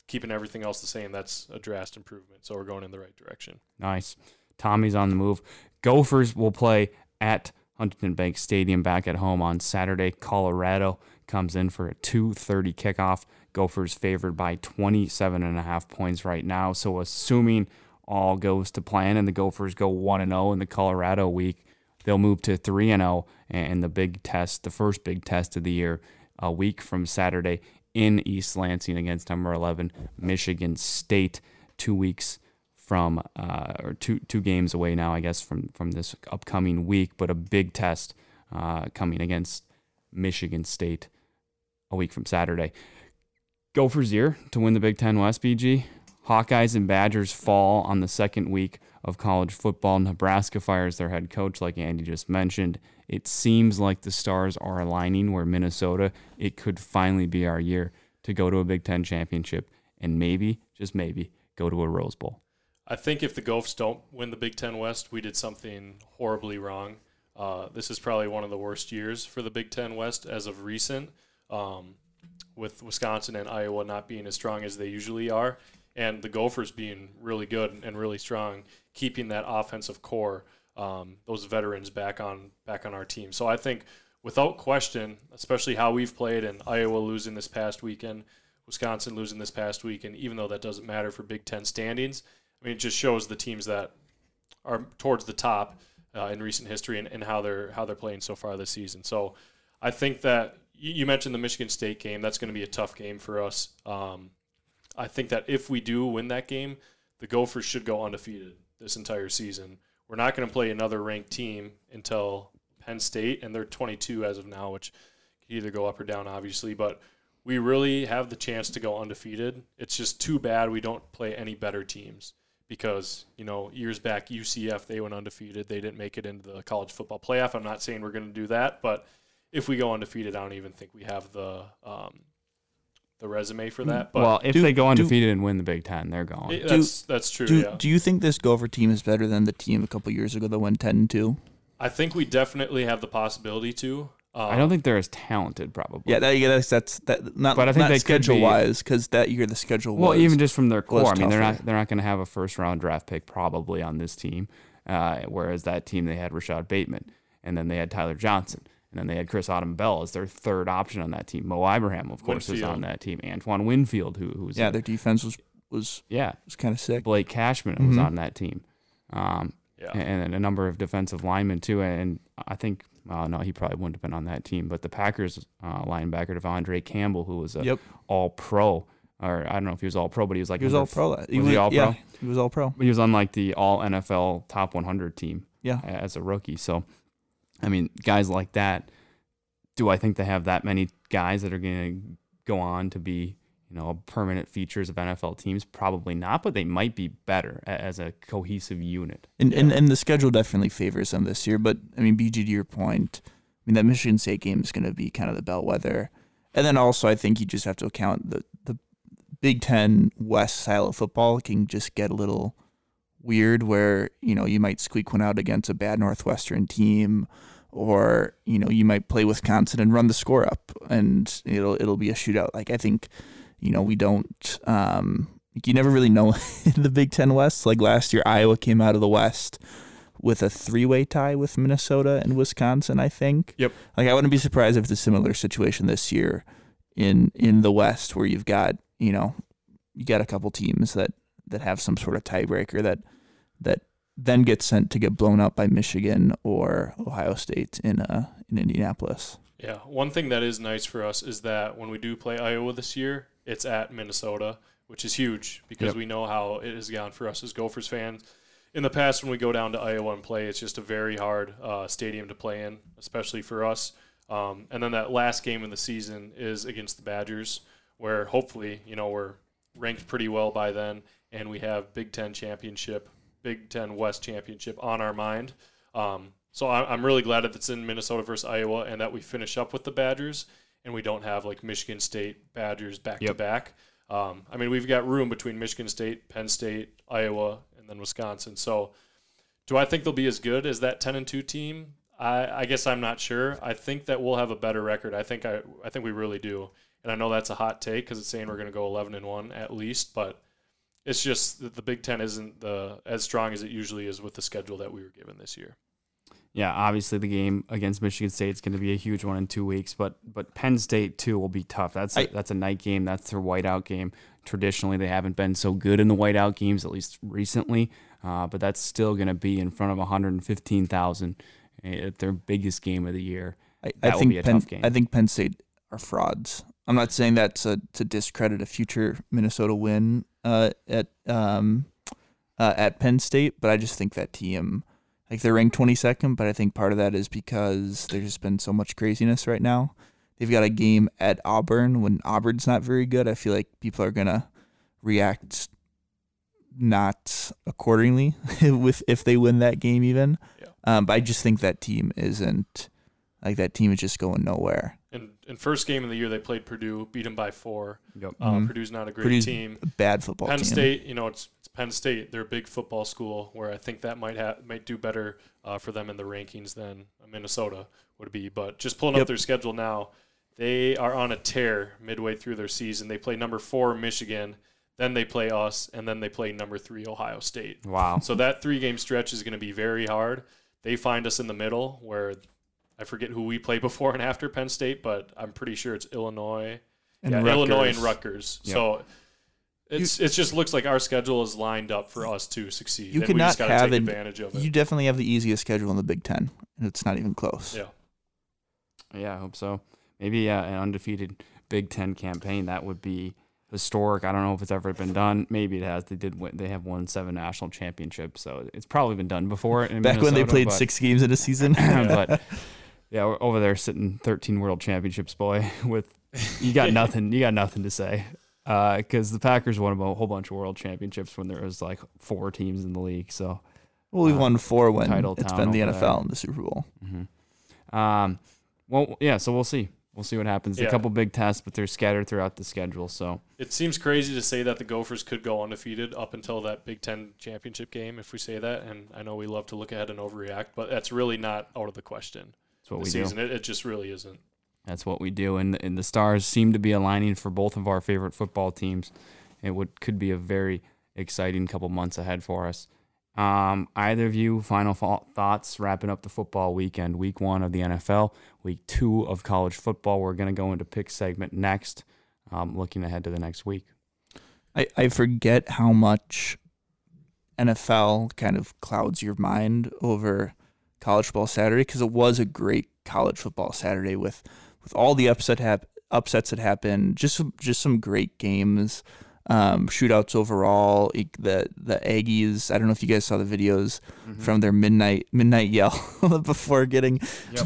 keeping everything else the same, that's a drastic improvement. So we're going in the right direction.
Nice. Tommy's on the move. Gophers will play at Huntington Bank Stadium back at home on Saturday. Colorado comes in for a 2:30 kickoff. Gophers favored by 27 and a half points right now. So assuming all goes to plan and the Gophers go 1 and 0 in the Colorado week, they'll move to 3 and 0 and the big test, the first big test of the year, a week from Saturday in East Lansing against number 11 Michigan State. 2 weeks from uh, or two two games away now, I guess, from from this upcoming week. But a big test uh, coming against Michigan State a week from Saturday. Gophers year to win the Big Ten West. BG Hawkeyes and Badgers fall on the second week of college football. Nebraska fires their head coach, like Andy just mentioned. It seems like the stars are aligning where Minnesota, it could finally be our year to go to a Big Ten championship and maybe, just maybe, go to a Rose Bowl.
I think if the Gophers don't win the Big Ten West, we did something horribly wrong. Uh, this is probably one of the worst years for the Big Ten West as of recent, um, with Wisconsin and Iowa not being as strong as they usually are, and the Gophers being really good and really strong, keeping that offensive core, um, those veterans back on back on our team. So I think, without question, especially how we've played and Iowa losing this past weekend, Wisconsin losing this past weekend, even though that doesn't matter for Big Ten standings, I mean, it just shows the teams that are towards the top uh, in recent history and, and how they're how they're playing so far this season. So I think that you mentioned the Michigan State game. That's going to be a tough game for us. Um, I think that if we do win that game, the Gophers should go undefeated this entire season. We're not going to play another ranked team until Penn State, and they're 22 as of now, which could either go up or down, obviously. But we really have the chance to go undefeated. It's just too bad we don't play any better teams because you know years back UCF they went undefeated. They didn't make it into the college football playoff. I'm not saying we're going to do that, but if we go undefeated, I don't even think we have the um, the resume for that. But
well, if
do-
they go
do-
undefeated and win the Big Ten, they're gone.
it- that's that's true.
Do
yeah,
Do you think this Gopher team is better than the team a couple years ago that went ten and two?
I think we definitely have the possibility to. Um,
I don't think they're as talented, probably.
Yeah, that, yeah, that's that's that. Not,
But I think
not
they
schedule
be-
wise because that year the schedule
Well,
was.
even just from their core, I mean, they're not they're not going to have a first round draft pick probably on this team. Uh, whereas that team they had Rashod Bateman, and then they had Tyler Johnson, and then they had Chris Autman-Bell as their third option on that team. Mo Ibrahim, of course, is on that team. Antoine Winfield, who who was
yeah, their defense was was
yeah,
was kind of sick.
Blake Cashman was
Mhm.
on that team. Um,
Yeah.
and, and a number of defensive linemen too. And I think, well, no, he probably wouldn't have been on that team. But the Packers uh, linebacker De'Vondre Campbell, who was a
Yep,
All Pro, or I don't know if he was All Pro, but he was like
he was all pro. that-
was he all
yeah,
pro?
He was all pro.
he was on like the all NFL top 100 team
Yeah,
as a rookie. So, I mean, guys like that, do I think they have that many guys that are going to go on to be, you know, permanent features of NFL teams? Probably not, but they might be better as a cohesive unit.
and, and and the schedule definitely favors them this year. But I mean, BG to your point, I mean that Michigan State game is going to be kind of the bellwether. And then also, I think you just have to account the the Big Ten West style of football can just get a little weird, where you know you might squeak one out against a bad Northwestern team, or you know you might play Wisconsin and run the score up, and it'll it'll be a shootout. Like I think, you know, we don't. Um, you never really know [LAUGHS] in the Big Ten West. Like last year, Iowa came out of the West with a three-way tie with Minnesota and Wisconsin. I think.
Yep.
Like I wouldn't be surprised if it's a similar situation this year in in the West, where you've got you know you got a couple teams that that have some sort of tiebreaker that that then gets sent to get blown up by Michigan or Ohio State in uh in Indianapolis.
Yeah, one thing that is nice for us is that when we do play Iowa this year, it's at Minnesota, which is huge because
Yep.
we know how it has gone for us as Gophers fans. In the past, when we go down to Iowa and play, it's just a very hard uh, stadium to play in, especially for us. Um, and then that last game of the season is against the Badgers, where hopefully, you know, we're ranked pretty well by then, and we have Big Ten championship, Big Ten West championship on our mind. Um, so I- I'm really glad that it's in Minnesota versus Iowa, and that we finish up with the Badgers, and we don't have like Michigan State Badgers back to back. Um, I mean, we've got room between Michigan State, Penn State, Iowa, and then Wisconsin. So, do I think they'll be as good as that 10 and 2 team? I, I guess I'm not sure. I think that we'll have a better record. I think I, I think we really do. And I know that's a hot take because it's saying we're going to go 11 and 1 at least, but it's just that the Big Ten isn't the as strong as it usually is with the schedule that we were given this year.
Yeah, obviously the game against Michigan State is going to be a huge one in two weeks, but but Penn State too will be tough. That's a,
I-
that's a night game. That's their whiteout game. Traditionally, they haven't been so good in the whiteout games, at least recently. Uh, but that's still going to be in front of 115,000 at their biggest game of the year.
I,
That
I
will
think
be a
Penn,
tough game.
I think Penn State are frauds. I'm not saying that to, to discredit a future Minnesota win uh, at um, uh, at Penn State, but I just think that team, like they're ranked 22nd, but I think part of that is because there's just been so much craziness right now. They've got a game at Auburn when Auburn's not very good. I feel like people are gonna react not accordingly [LAUGHS] with if they win that game even.
Yeah.
Um, but I just think that team isn't like that team is just going nowhere.
And in first game of the year, they played Purdue, beat them by four.
Yep.
Uh,
Mhm.
Purdue's not a great
Purdue's
team.
a bad football
Penn
team.
State, you know, it's, it's Penn State. They're a big football school where I think that might have might do better uh, for them in the rankings than Minnesota would be. But just pulling
Yep.
up their schedule now, they are on a tear midway through their season. They play number four Michigan, then they play us, and then they play number three Ohio State.
Wow.
So that three game stretch is going to be very hard. They find us in the middle where I forget who we play [LAUGHS] before and after Penn State, but I'm pretty sure it's Illinois.
And
yeah, Illinois and
Rutgers.
Rutgers.
Yep.
So it's it just looks like our schedule is lined up for us to succeed.
You
and
could
we just
have
take
an-
advantage of it.
You definitely have the easiest schedule in the Big Ten, and it's not even close.
yeah.
Yeah, I hope so. Maybe uh, an undefeated Big Ten campaign that would be historic. I don't know if it's ever been done. Maybe it has. They did. Win, they have won seven national championships, so it's probably been done before. In [LAUGHS]
Back when they played
but-
six games in a season. [LAUGHS]
but yeah, we're over there sitting 13 world championships, boy. [LAUGHS] With you got nothing. You got nothing to say. Because the Packers won a whole bunch of world championships when there was like four teams in the league. So
well, we've
Uh,
won four when
title
it's
town
been the NFL
there.
and the Super Bowl.
hmm Um, well, yeah. So we'll see. We'll see what happens.
Yeah.
A couple big tests, but they're scattered throughout the schedule. So
It seems crazy to say that the Gophers could go undefeated up until that Big Ten championship game, if we say that. And I know we love to look ahead and overreact, but that's really not out of the question
that's what
this
we do.
season. It, it just really isn't.
That's what we do, and and the stars seem to be aligning for both of our favorite football teams. It would could be a very exciting couple months ahead for us. Um, either of you, final fa- thoughts wrapping up the football weekend, week one of the NFL, week two of college football. We're going to go into pick segment next, um, looking ahead to the next week.
I, I forget how much NFL kind of clouds your mind over college football Saturday because it was a great college football Saturday with with all the upset hap- upsets that happened. Just some, just some great games, um, shootouts overall. The the Aggies. I don't know if you guys saw the videos from their midnight midnight yell [LAUGHS] before getting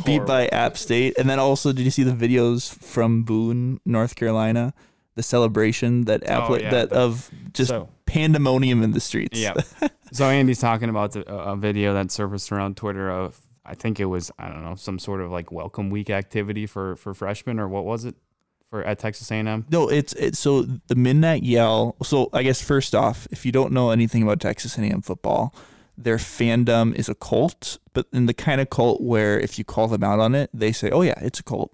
beat by App State, and then also did you see the videos from Boone, North Carolina? The celebration that
Oh, yeah.
that of just
So-
pandemonium in the streets.
Yeah. [LAUGHS] so Andy's talking about the, a video that surfaced around Twitter of I think it was I don't know some sort of like welcome week activity for for freshmen or what was it for at Texas A&M?
No, it's it's so the midnight yell. So I guess first off, if you don't know anything about Texas A&M football, their fandom is a cult, but in the kind of cult where if you call them out on it, they say, "Oh yeah, it's a cult."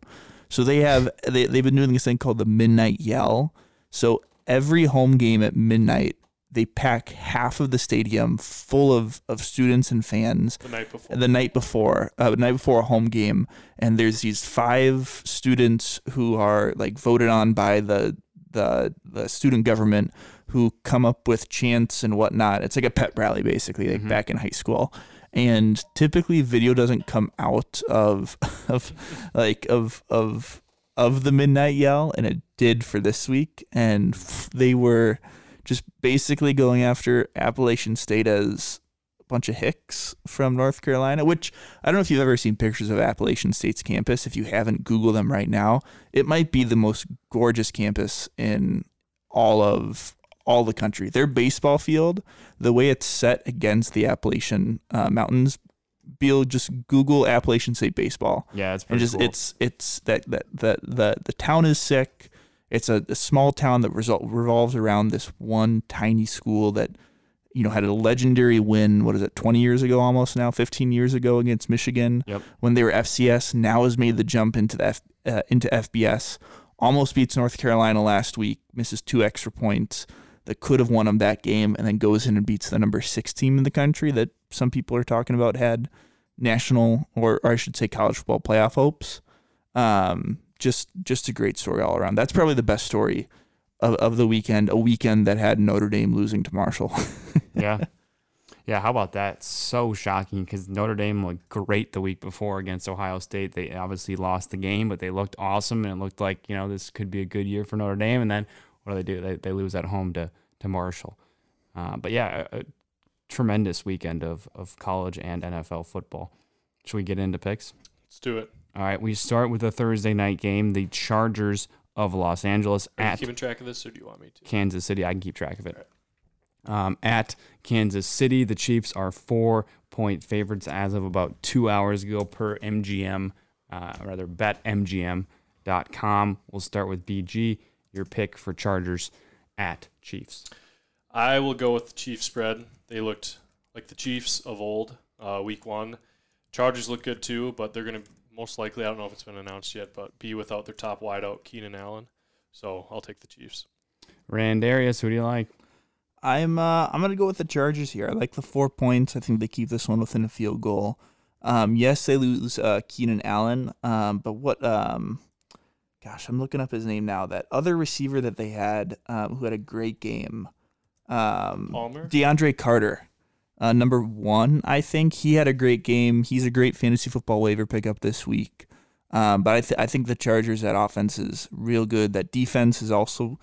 So they have they they've been doing this thing called the midnight yell. So every home game at midnight, they pack half of the stadium full of of students and fans
The night before.
the night before, uh, the night before a home game, and there's these five students who are like voted on by the the the student government who come up with chants and whatnot. It's like a pep rally basically, like back in high school. And typically, video doesn't come out of [LAUGHS] of like of of of the midnight yell, and it did for this week. And they were just basically going after Appalachian State as a bunch of hicks from North Carolina, which I don't know if you've ever seen pictures of Appalachian State's campus. If you haven't, Google them right now. It might be the most gorgeous campus in all of all the country. Their baseball field, the way it's set against the Appalachian uh, Mountains, Beal just Google Appalachian State baseball
Yeah, it's pretty and
just
cool.
it's it's that that the the the town is sick. It's a, a small town that resol- revolves around this one tiny school that you know had a legendary win. What is it? Twenty years ago, almost now, fifteen years ago against Michigan
Yep.
when they were FCS. Now has made the jump into the F, uh, into FBS. Almost beats North Carolina last week. Misses two extra points that could have won them that game, and then goes in and beats the number six team in the country that some people are talking about had national or, or I should say college football playoff hopes. Um, just just a great story all around. That's probably the best story of, of the weekend. A weekend that had Notre Dame losing to Marshall. [LAUGHS]
yeah. Yeah, how about that? So shocking because Notre Dame looked great the week before against Ohio State. They obviously lost the game, but they looked awesome and it looked like, you know, this could be a good year for Notre Dame. And then what do they do? They, they lose at home to, to Marshall. Uh, but yeah, a, a, tremendous weekend of, of college and NFL football. Should we get into picks?
Let's do it.
All right, we start with a Thursday night game. The Chargers of Los Angeles
Are you
at
keeping track of this, or do you want me to?
Kansas City. I can keep track of it. Um, at Kansas City, the Chiefs are four point favorites as of about two hours ago per MGM, uh, rather betmgm.com. We'll start with BG. Your pick for Chargers at Chiefs.
I will go with the Chiefs spread. They looked like the Chiefs of old, uh, week one. Chargers look good too, but they're going to most likely, I don't know if it's been announced yet, but be without their top wideout, Keenan Allen. So I'll take the Chiefs.
Randarius, who do you like?
I'm uh, I'm gonna go with the Chargers here. I like the four points. I think they keep this one within a field goal. Um, yes, they lose uh, Keenan Allen, um, but what? Um, gosh, I'm looking up his name now. That other receiver that they had, um, who had a great game, um,
Palmer?
DeAndre Carter, uh, number one. I think he had a great game. He's a great fantasy football waiver pickup this week. Um, but I, th- I think the Chargers that offense is real good. That defense is also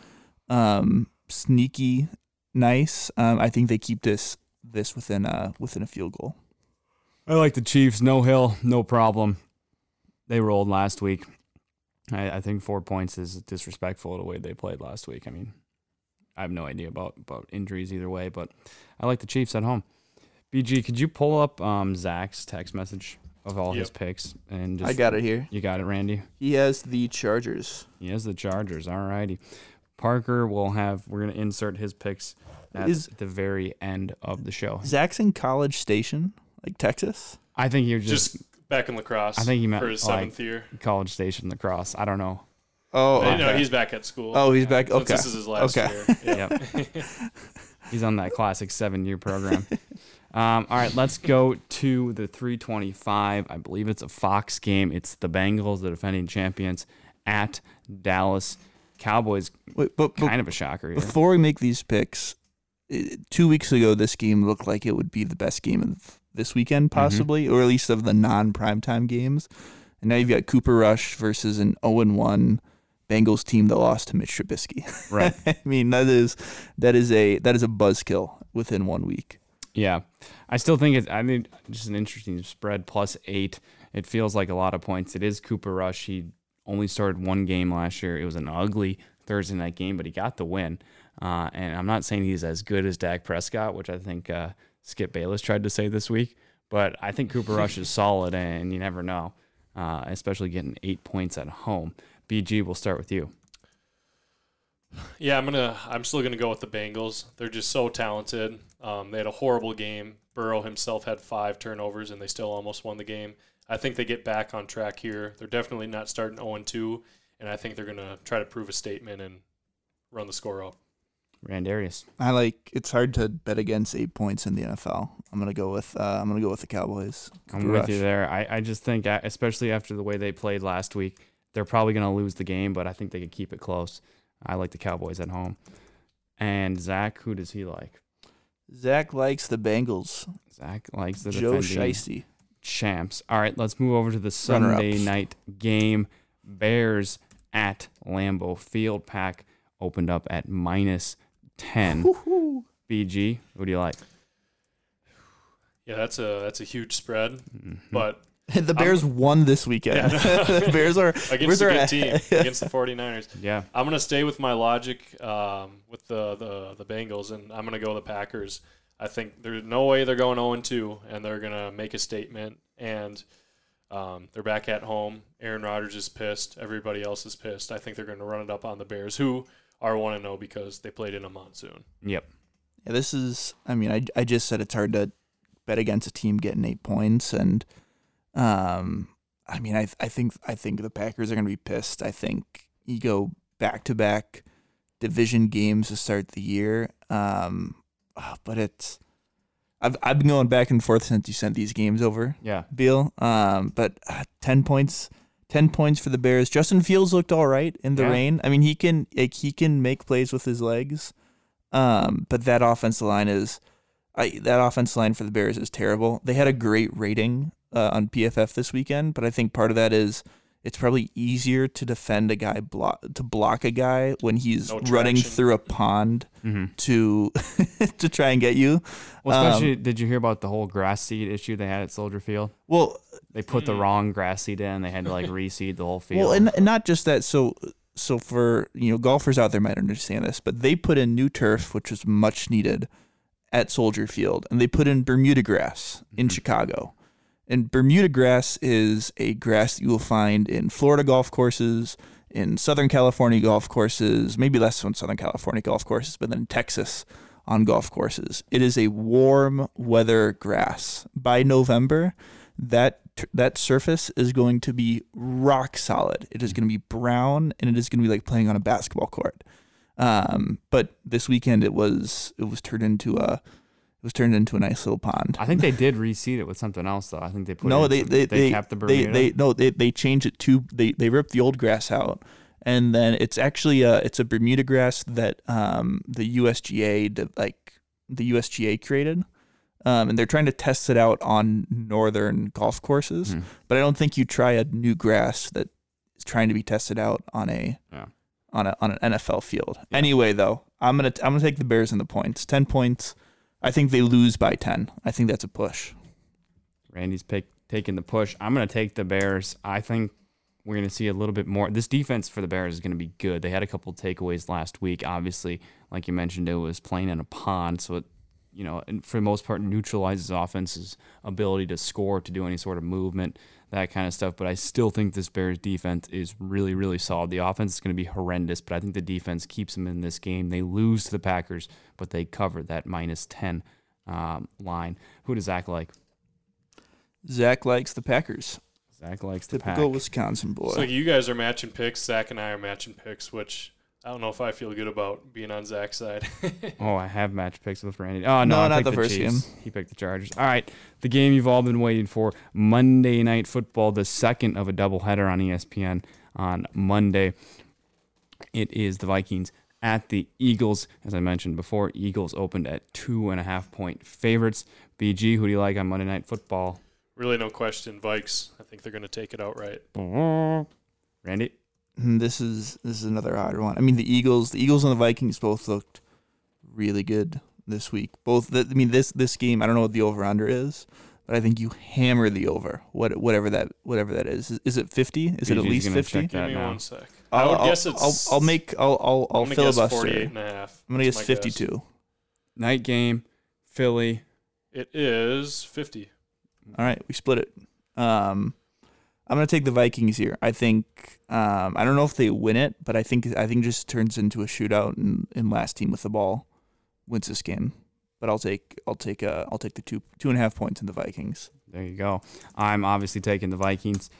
um, sneaky nice. Um, I think they keep this this within a within a field goal.
I like the Chiefs. No hill, no problem. They rolled last week. I, I think four points is disrespectful the way they played last week. I mean, I have no idea about, about injuries either way, but I like the Chiefs at home. BG, could you pull up um, Zach's text message of all his picks and just
I got it here.
you got it, Randy.
He has the Chargers.
He has the Chargers. All righty. Parker will have. We're gonna insert his picks at
Is-
the very end of the show.
Zach's in College Station, like Texas.
I think you're just,
Just back in lacrosse
I think he meant,
for his
like-
seventh year.
College Station lacrosse. I don't know.
Oh,
But, No, he's back at school.
oh, he's back.
Since
Okay,
This is his last
Okay.
year. [LAUGHS] Yeah.
Yep. [LAUGHS] He's on that classic seven year program. Um, all right, let's go to the 325. I believe it's a Fox game. It's the Bengals, the defending champions, at Dallas Cowboys.
Wait, but, but
Kind of a shocker here.
before we make these picks, two weeks ago this game looked like it would be the best game of this weekend, possibly, or at least of the non-primetime games. And now you've got Cooper Rush versus an 0-1 Bengals team that lost to Mitch Trubisky.
Right. [LAUGHS]
I mean, that is that is a that is a buzzkill within one week.
Yeah, I still think it's. I mean, just an interesting spread plus eight. It feels like a lot of points. It is Cooper Rush. He only started one game last year. It was an ugly Thursday night game, but he got the win. Uh, and I'm not saying he's as good as Dak Prescott, which I think uh, Skip Bayless tried to say this week. But I think Cooper Rush is solid, and you never know, uh, especially getting eight points at home. BG, we'll start with you.
Yeah, I'm gonna. I'm still gonna go with the Bengals. They're just so talented. Um, they had a horrible game. Burrow himself had five turnovers, and they still almost won the game. I think they get back on track here. They're definitely not starting 0 2, and I think they're gonna try to prove a statement and run the score up.
Randarius.
I like it's hard to bet against eight points in the NFL. I'm gonna go with uh, I'm gonna go with the Cowboys.
I'm
Cooper
with you there. I, I just think, especially after the way they played last week, they're probably going to lose the game, but I think they could keep it close. I like the Cowboys at home. And Zach, who does he like?
Zach likes the Bengals.
Zach likes the
Joe Shiesty.
champs. All right, let's move over to the Sunday night game. Bears at Lambeau Field. Pack opened up at minus 10. BG, who do you like?
Yeah, that's a that's a huge spread,
Mm-hmm.
but [LAUGHS]
the Bears won this weekend.
Yeah, [LAUGHS]
the Bears are [LAUGHS]
against
Bears
a
are
good team, against the 49ers.
Yeah.
I'm gonna stay with my logic um, with the, the the Bengals, and I'm gonna go the Packers. I think there's no way they're going 0 2, and they're gonna make a statement. And um, they're back at home. Aaron Rodgers is pissed. Everybody else is pissed. I think they're gonna run it up on the Bears, who are 1 and 0 because they played in a monsoon.
Yep.
Yeah, this is. I mean, I I just said it's hard to bet against a team getting eight points, and um, I mean, I I think I think the Packers are going to be pissed. I think you go back to back division games to start the year, um, ah, but it's I've I've been going back and forth since you sent these games over,
Yeah.
Beal. Um, but uh, ten points, ten points for the Bears. Justin Fields looked all right in the
Yeah.
rain. I mean, he can like he can make plays with his legs. Um, but that offensive line is, I that offensive line for the Bears is terrible. They had a great rating uh, on PFF this weekend, but I think part of that is it's probably easier to defend a guy block to block a guy when he's
No
running through a pond
Mm-hmm.
to [LAUGHS] to try and get you.
Well,
Um,
especially, did you hear about the whole grass seed issue they had at Soldier Field?
Well,
They put the
Mm.
wrong grass seed in. They had to like [LAUGHS] reseed the whole field.
Well, and, and not just that. So, so for you know, golfers out there might understand this, but they put in new turf, which was much needed at Soldier Field, and they put in Bermuda grass in
Mhm.
Chicago. And Bermuda grass is a grass you will find in Florida golf courses, in Southern California golf courses, maybe less on Southern California golf courses, but then Texas on golf courses. It is a warm weather grass. By November, that that surface is going to be rock solid. It is going to be brown, and it is going to be like playing on a basketball court. Um, but this weekend it was it was turned into a was turned into a nice little pond.
I think they did reseed it with something else though. I think they put
no, they
some-
they they
kept the
they,
Bermuda.
they no they they changed it to they they ripped the old grass out, and then it's actually a it's a Bermuda grass that um the USGA did, like the USGA created. Um, and they're trying to test it out on northern golf courses,
Mhm.
but I don't think you try a new grass that is trying to be tested out on a
Yeah.
on a on an NFL field.
Yeah.
Anyway, though, I'm gonna I'm gonna take the Bears in the points. Ten points. I think they lose by ten. I think that's a push.
Randy's pick, taking the push. I'm going to take the Bears. I think we're going to see a little bit more. This defense for the Bears is going to be good. They had a couple takeaways last week. Obviously, like you mentioned, it was playing in a pond, so it, you know, for the most part, neutralizes offense's ability to score, to do any sort of movement, that kind of stuff. But I still think this Bears defense is really, really solid. The offense is going to be horrendous, but I think the defense keeps them in this game. They lose to the Packers, but they cover that minus 10 um, line. Who does Zach like?
Zach likes the Packers.
Zach likes the pack.
Typical Wisconsin boy.
So you guys are matching picks. Zach and I are matching picks, which I don't know if I feel good about being on Zach's side. [LAUGHS]
Oh, I have match picks with Randy. Oh no,
No,
I
not
picked
the first
Chiefs. He picked the Chargers. All right, the game you've all been waiting for: Monday Night Football, the second of a doubleheader on ESPN on Monday. It is the Vikings at the Eagles. As I mentioned before, Eagles opened at two and a half point favorites. BG, who do you like on Monday Night Football?
really, no question. Vikes. I think they're going to take it outright.
Randy,
this is this is another odd one. I mean, the Eagles, the Eagles and the Vikings both looked really good this week. Both, the, I mean, this this game, I don't know what the over under is, but I think you hammer the over. What whatever that whatever that is. Is, is it fifty? Is it at least fifty?
Give me
now.
one sec. I
I'll,
would
I'll-
guess
I'll,
it's.
I'll make I'll I'll, I'll
I'm gonna guess
filibuster.
48 and a half.
I'm gonna guess
That's my
fifty two.
night game, Philly.
It is 50.
All right, we split it. Um, I'm gonna take the Vikings here. I think um, I don't know if they win it, but I think I think just turns into a shootout and, and last team with the ball wins this game. But I'll take I'll take uh, I'll take the two two and a half points in the Vikings.
There you go. I'm obviously taking the Vikings.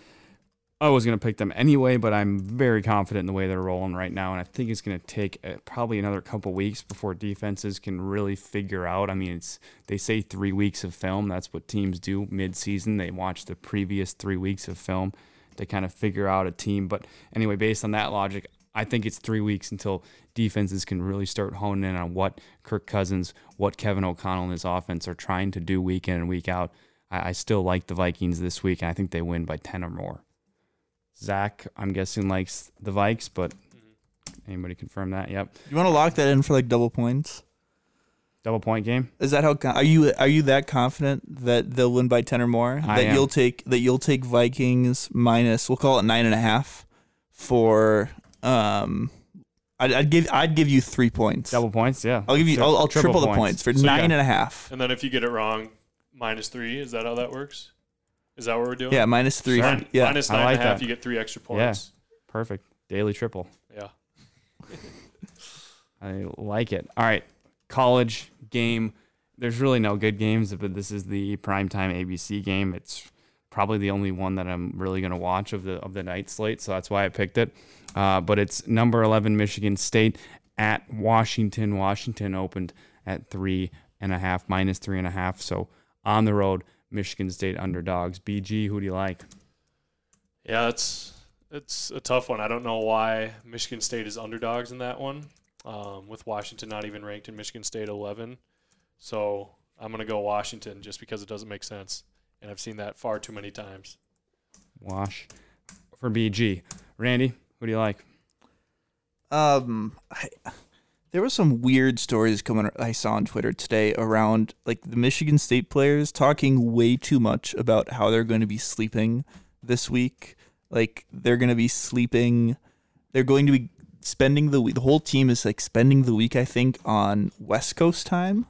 I was going to pick them anyway, but I'm very confident in the way they're rolling right now. And I think it's going to take uh, probably another couple weeks before defenses can really figure out. I mean, it's they say three weeks of film. That's what teams do mid-season. They watch the previous three weeks of film to kind of figure out a team. But anyway, based on that logic, I think it's three weeks until defenses can really start honing in on what Kirk Cousins, what Kevin O'Connell and his offense are trying to do week in and week out. I, I still like the Vikings this week, and I think they win by 10 or more. Zach, I'm guessing, likes the Vikes, but anybody confirm that? Yep.
You want to lock that in for like double points?
Double point game?
Is that how co- are you are you that confident that they'll win by ten or more?
I
that
am.
you'll take that you'll take Vikings minus we'll call it nine and a half for um. I'd, I'd give I'd give you three points.
Double points? Yeah.
I'll give you. I'll, I'll triple, the points for
So
nine
got-
and a half.
And then if you get it wrong, minus three. Is that how that works? Is that what we're doing?
Yeah, minus three.
Sure.
Yeah,
Minus
I
nine and a half,
that.
you get three extra points. Yeah.
Perfect. Daily triple.
Yeah. [LAUGHS]
I like it. All right. College game. There's really no good games, but this is the primetime ABC game. It's probably the only one that I'm really going to watch of the of the night slate, so that's why I picked it. Uh, but it's number 11 Michigan State at Washington. Washington opened at three and a half, minus three and a half. So on the road, Michigan State underdogs. BG, who do you like?
Yeah, it's it's a tough one. I don't know why Michigan State is underdogs in that one, um, with Washington not even ranked in Michigan State 11. So I'm gonna go Washington just because it doesn't make sense, and I've seen that far too many times.
Wash for BG. Randy, who do you like?
Um, I, there were some weird stories coming I saw on Twitter today around like the Michigan State players talking way too much about how they're going to be sleeping this week. Like they're going to be sleeping. They're going to be spending the week. The whole team is like spending the week. I think on West Coast time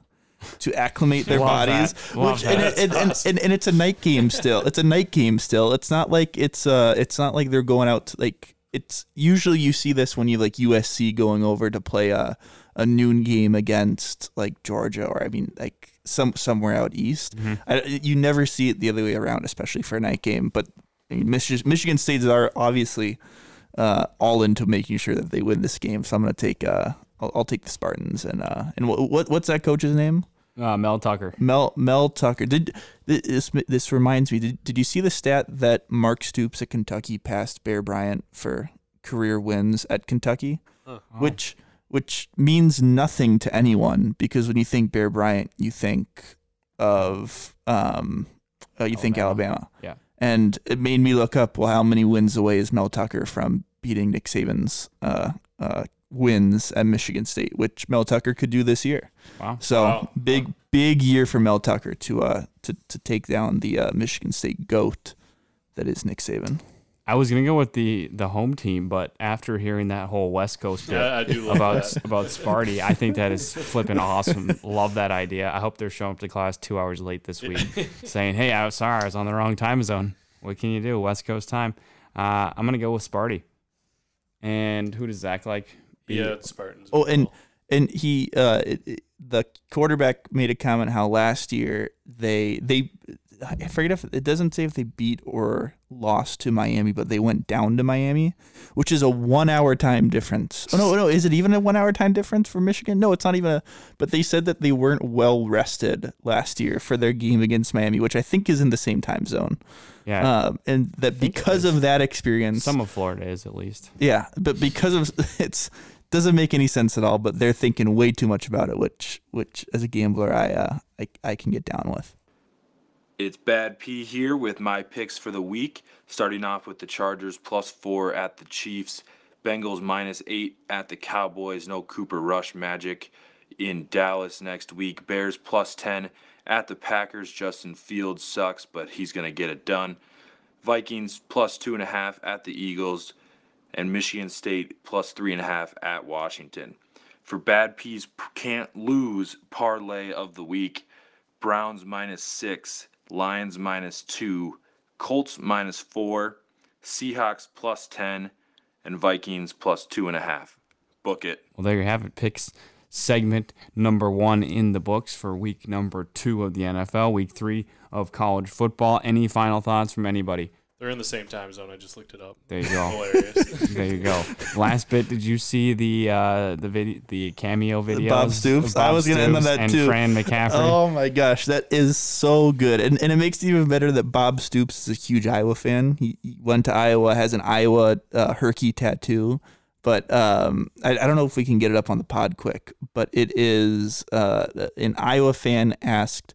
to acclimate their
Love
bodies. Which and, and, and, and, and it's a night game still. It's a night game still. It's not like it's uh it's not like they're going out to like it's usually you see this when you like USC going over to play a a noon game against like Georgia or I mean like some somewhere out east. I, you never see it the other way around, especially for a night game. But I mean, Michigan, Michigan State are obviously uh, all into making sure that they win this game. So I'm gonna take uh I'll, I'll take the Spartans and uh and what what's that coach's name?
Uh, Mel Tucker.
Mel Mel Tucker. Did this this reminds me? Did, did you see the stat that Mark Stoops at Kentucky passed Bear Bryant for career wins at Kentucky, which which means nothing to anyone because when you think Bear Bryant, you think of um, uh, you think Alabama,
Yeah.
and it made me look up. Well, how many wins away is Mel Tucker from beating Nick Saban's uh, uh, wins at Michigan State, which Mel Tucker could do this year?
Wow.
So
Wow.
big big year for Mel Tucker to uh to, to take down the uh, Michigan State goat that is Nick Saban.
I was gonna go with the the home team, but after hearing that whole West Coast bit
Yeah, I do love
about
that.
about Sparty, I think that is [LAUGHS] flipping awesome. Love that idea. I hope they're showing up to class two hours late this week, saying, "Hey, I was sorry, I was on the wrong time zone. What can you do? West Coast time." Uh, I'm gonna go with Sparty. And who does Zach like?
Yeah, Spartans.
Oh, and and he uh it, it- the quarterback made a comment how last year they they I forget if it doesn't say if they beat or lost to Miami, but they went down to Miami, which is a one hour time difference. Oh no, no, is it even a one hour time difference for Michigan? No, it's not even a. But they said that they weren't well rested last year for their game against Miami, which I think is in the same time zone.
yeah,
Um, and that because of that experience,
some of Florida is at least.
yeah, but because of [LAUGHS] it's doesn't make any sense at all. But they're thinking way too much about it, which which as a gambler, I uh, I, I can get down with.
It's Bad P here with my picks for the week. Starting off with the Chargers plus four at the Chiefs, Bengals minus eight at the Cowboys. No Cooper Rush magic in Dallas next week. Bears plus 10 at the Packers. Justin Fields sucks, but he's going to get it done. Vikings plus two and a half at the Eagles, and Michigan State plus three and a half at Washington. For Bad P's p- can't lose parlay of the week, Browns minus six, Lions minus two, Colts minus four, Seahawks plus 10, and Vikings plus two and a half. Book it.
Well, there you have it. Picks segment number one in the books for week number two of the NFL, week three of college football. Any final thoughts from anybody?
They're in the same time zone. I just looked it up.
There you go.
Hilarious. [LAUGHS]
there you go. Last bit, did you see the uh, the video, the cameo video?
Bob Stoops?
Bob
I was gonna end on
Stoops
that
and
too.
Fran McCaffery.
Oh my gosh, that is so good, and and it makes it even better that Bob Stoops is a huge Iowa fan. He, he went to Iowa, has an Iowa uh, herky tattoo. But um, I, I don't know if we can get it up on the pod quick. But it is uh, an Iowa fan asked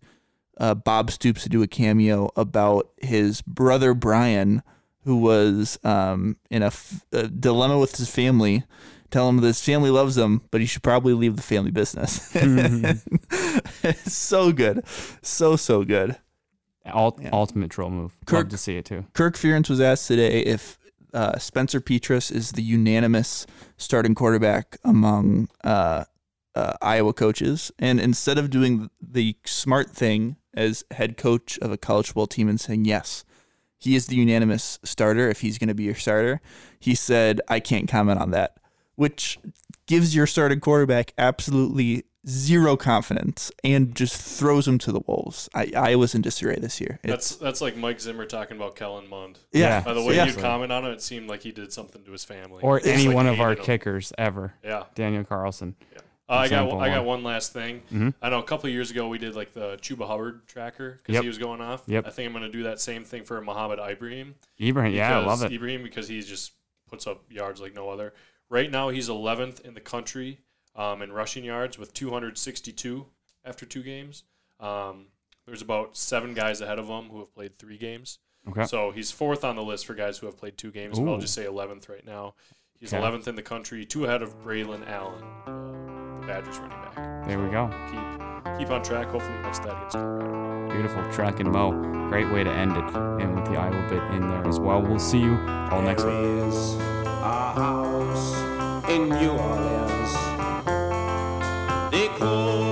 uh, Bob Stoops to do a cameo about his brother Brian, who was um, in a, f- a dilemma with his family. Tell him that his family loves him, but he should probably leave the family business. it's [LAUGHS] so good, so so good.
Ult- Ultimate troll move.
Kirk-
Love to see it too.
Kirk Ferentz was asked today if uh, Spencer Petras is the unanimous starting quarterback among uh, uh, Iowa coaches, and instead of doing the smart thing as head coach of a college football team and saying yes, he is the unanimous starter if he's going to be your starter, he said I can't comment on that, which gives your starting quarterback absolutely zero confidence and just throws him to the wolves. I, Iowa's in disarray this year. It's-
That's that's like Mike Zimmer talking about Kellen Mond.
yeah.
By the way
yeah.
you comment on it, it seemed like he did something to his family.
Or
It's
any
like
one of our
hated him.
kickers ever.
Yeah.
Daniel Carlson.
Uh, I got
Example
I got
one.
one last thing. I know a couple of years ago we did like the Chuba Hubbard tracker because
Yep.
he was going off.
Yep.
I think I'm going to do that same thing for Muhammad Ibrahim.
Ibrahim, yeah, I
because-
love it.
Ibrahim because he just puts up yards like no other. Right now he's 11th in the country um, in rushing yards with 262 after two games. Um, there's about seven guys ahead of him who have played three games.
Okay.
So he's fourth on the list for guys who have played two games. But I'll just say 11th right now. He's
Okay.
11th in the country, two ahead of Braylon Allen, Badgers running back.
There we go.
Keep keep on track. Hopefully next that against Colorado.
Beautiful track and mow. Great way to end it. And with the Iowa bit in there as well. We'll see you all next week.
There is a house in New Orleans. They call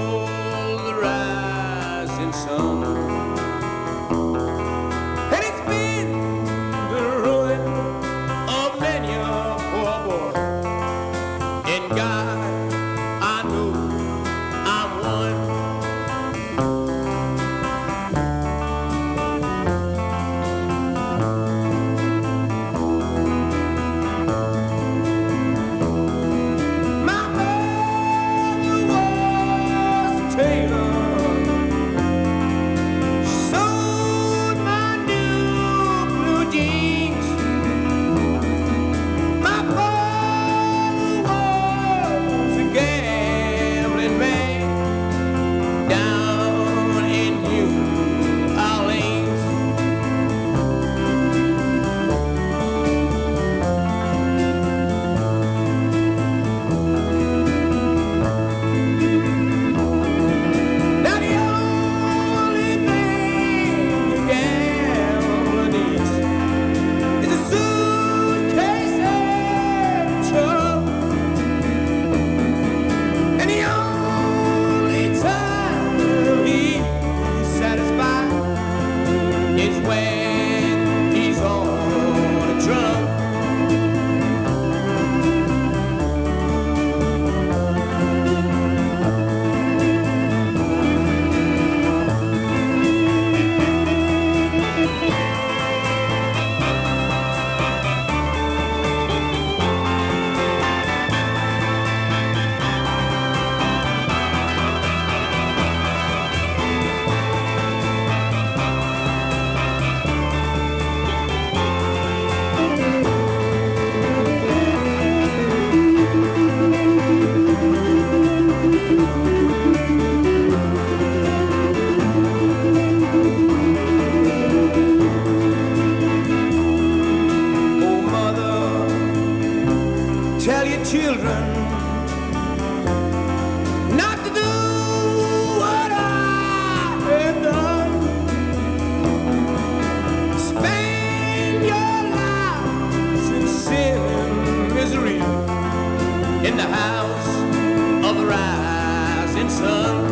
children not to do what I have done. Spend your lives in sin and misery in the house of the rising sun.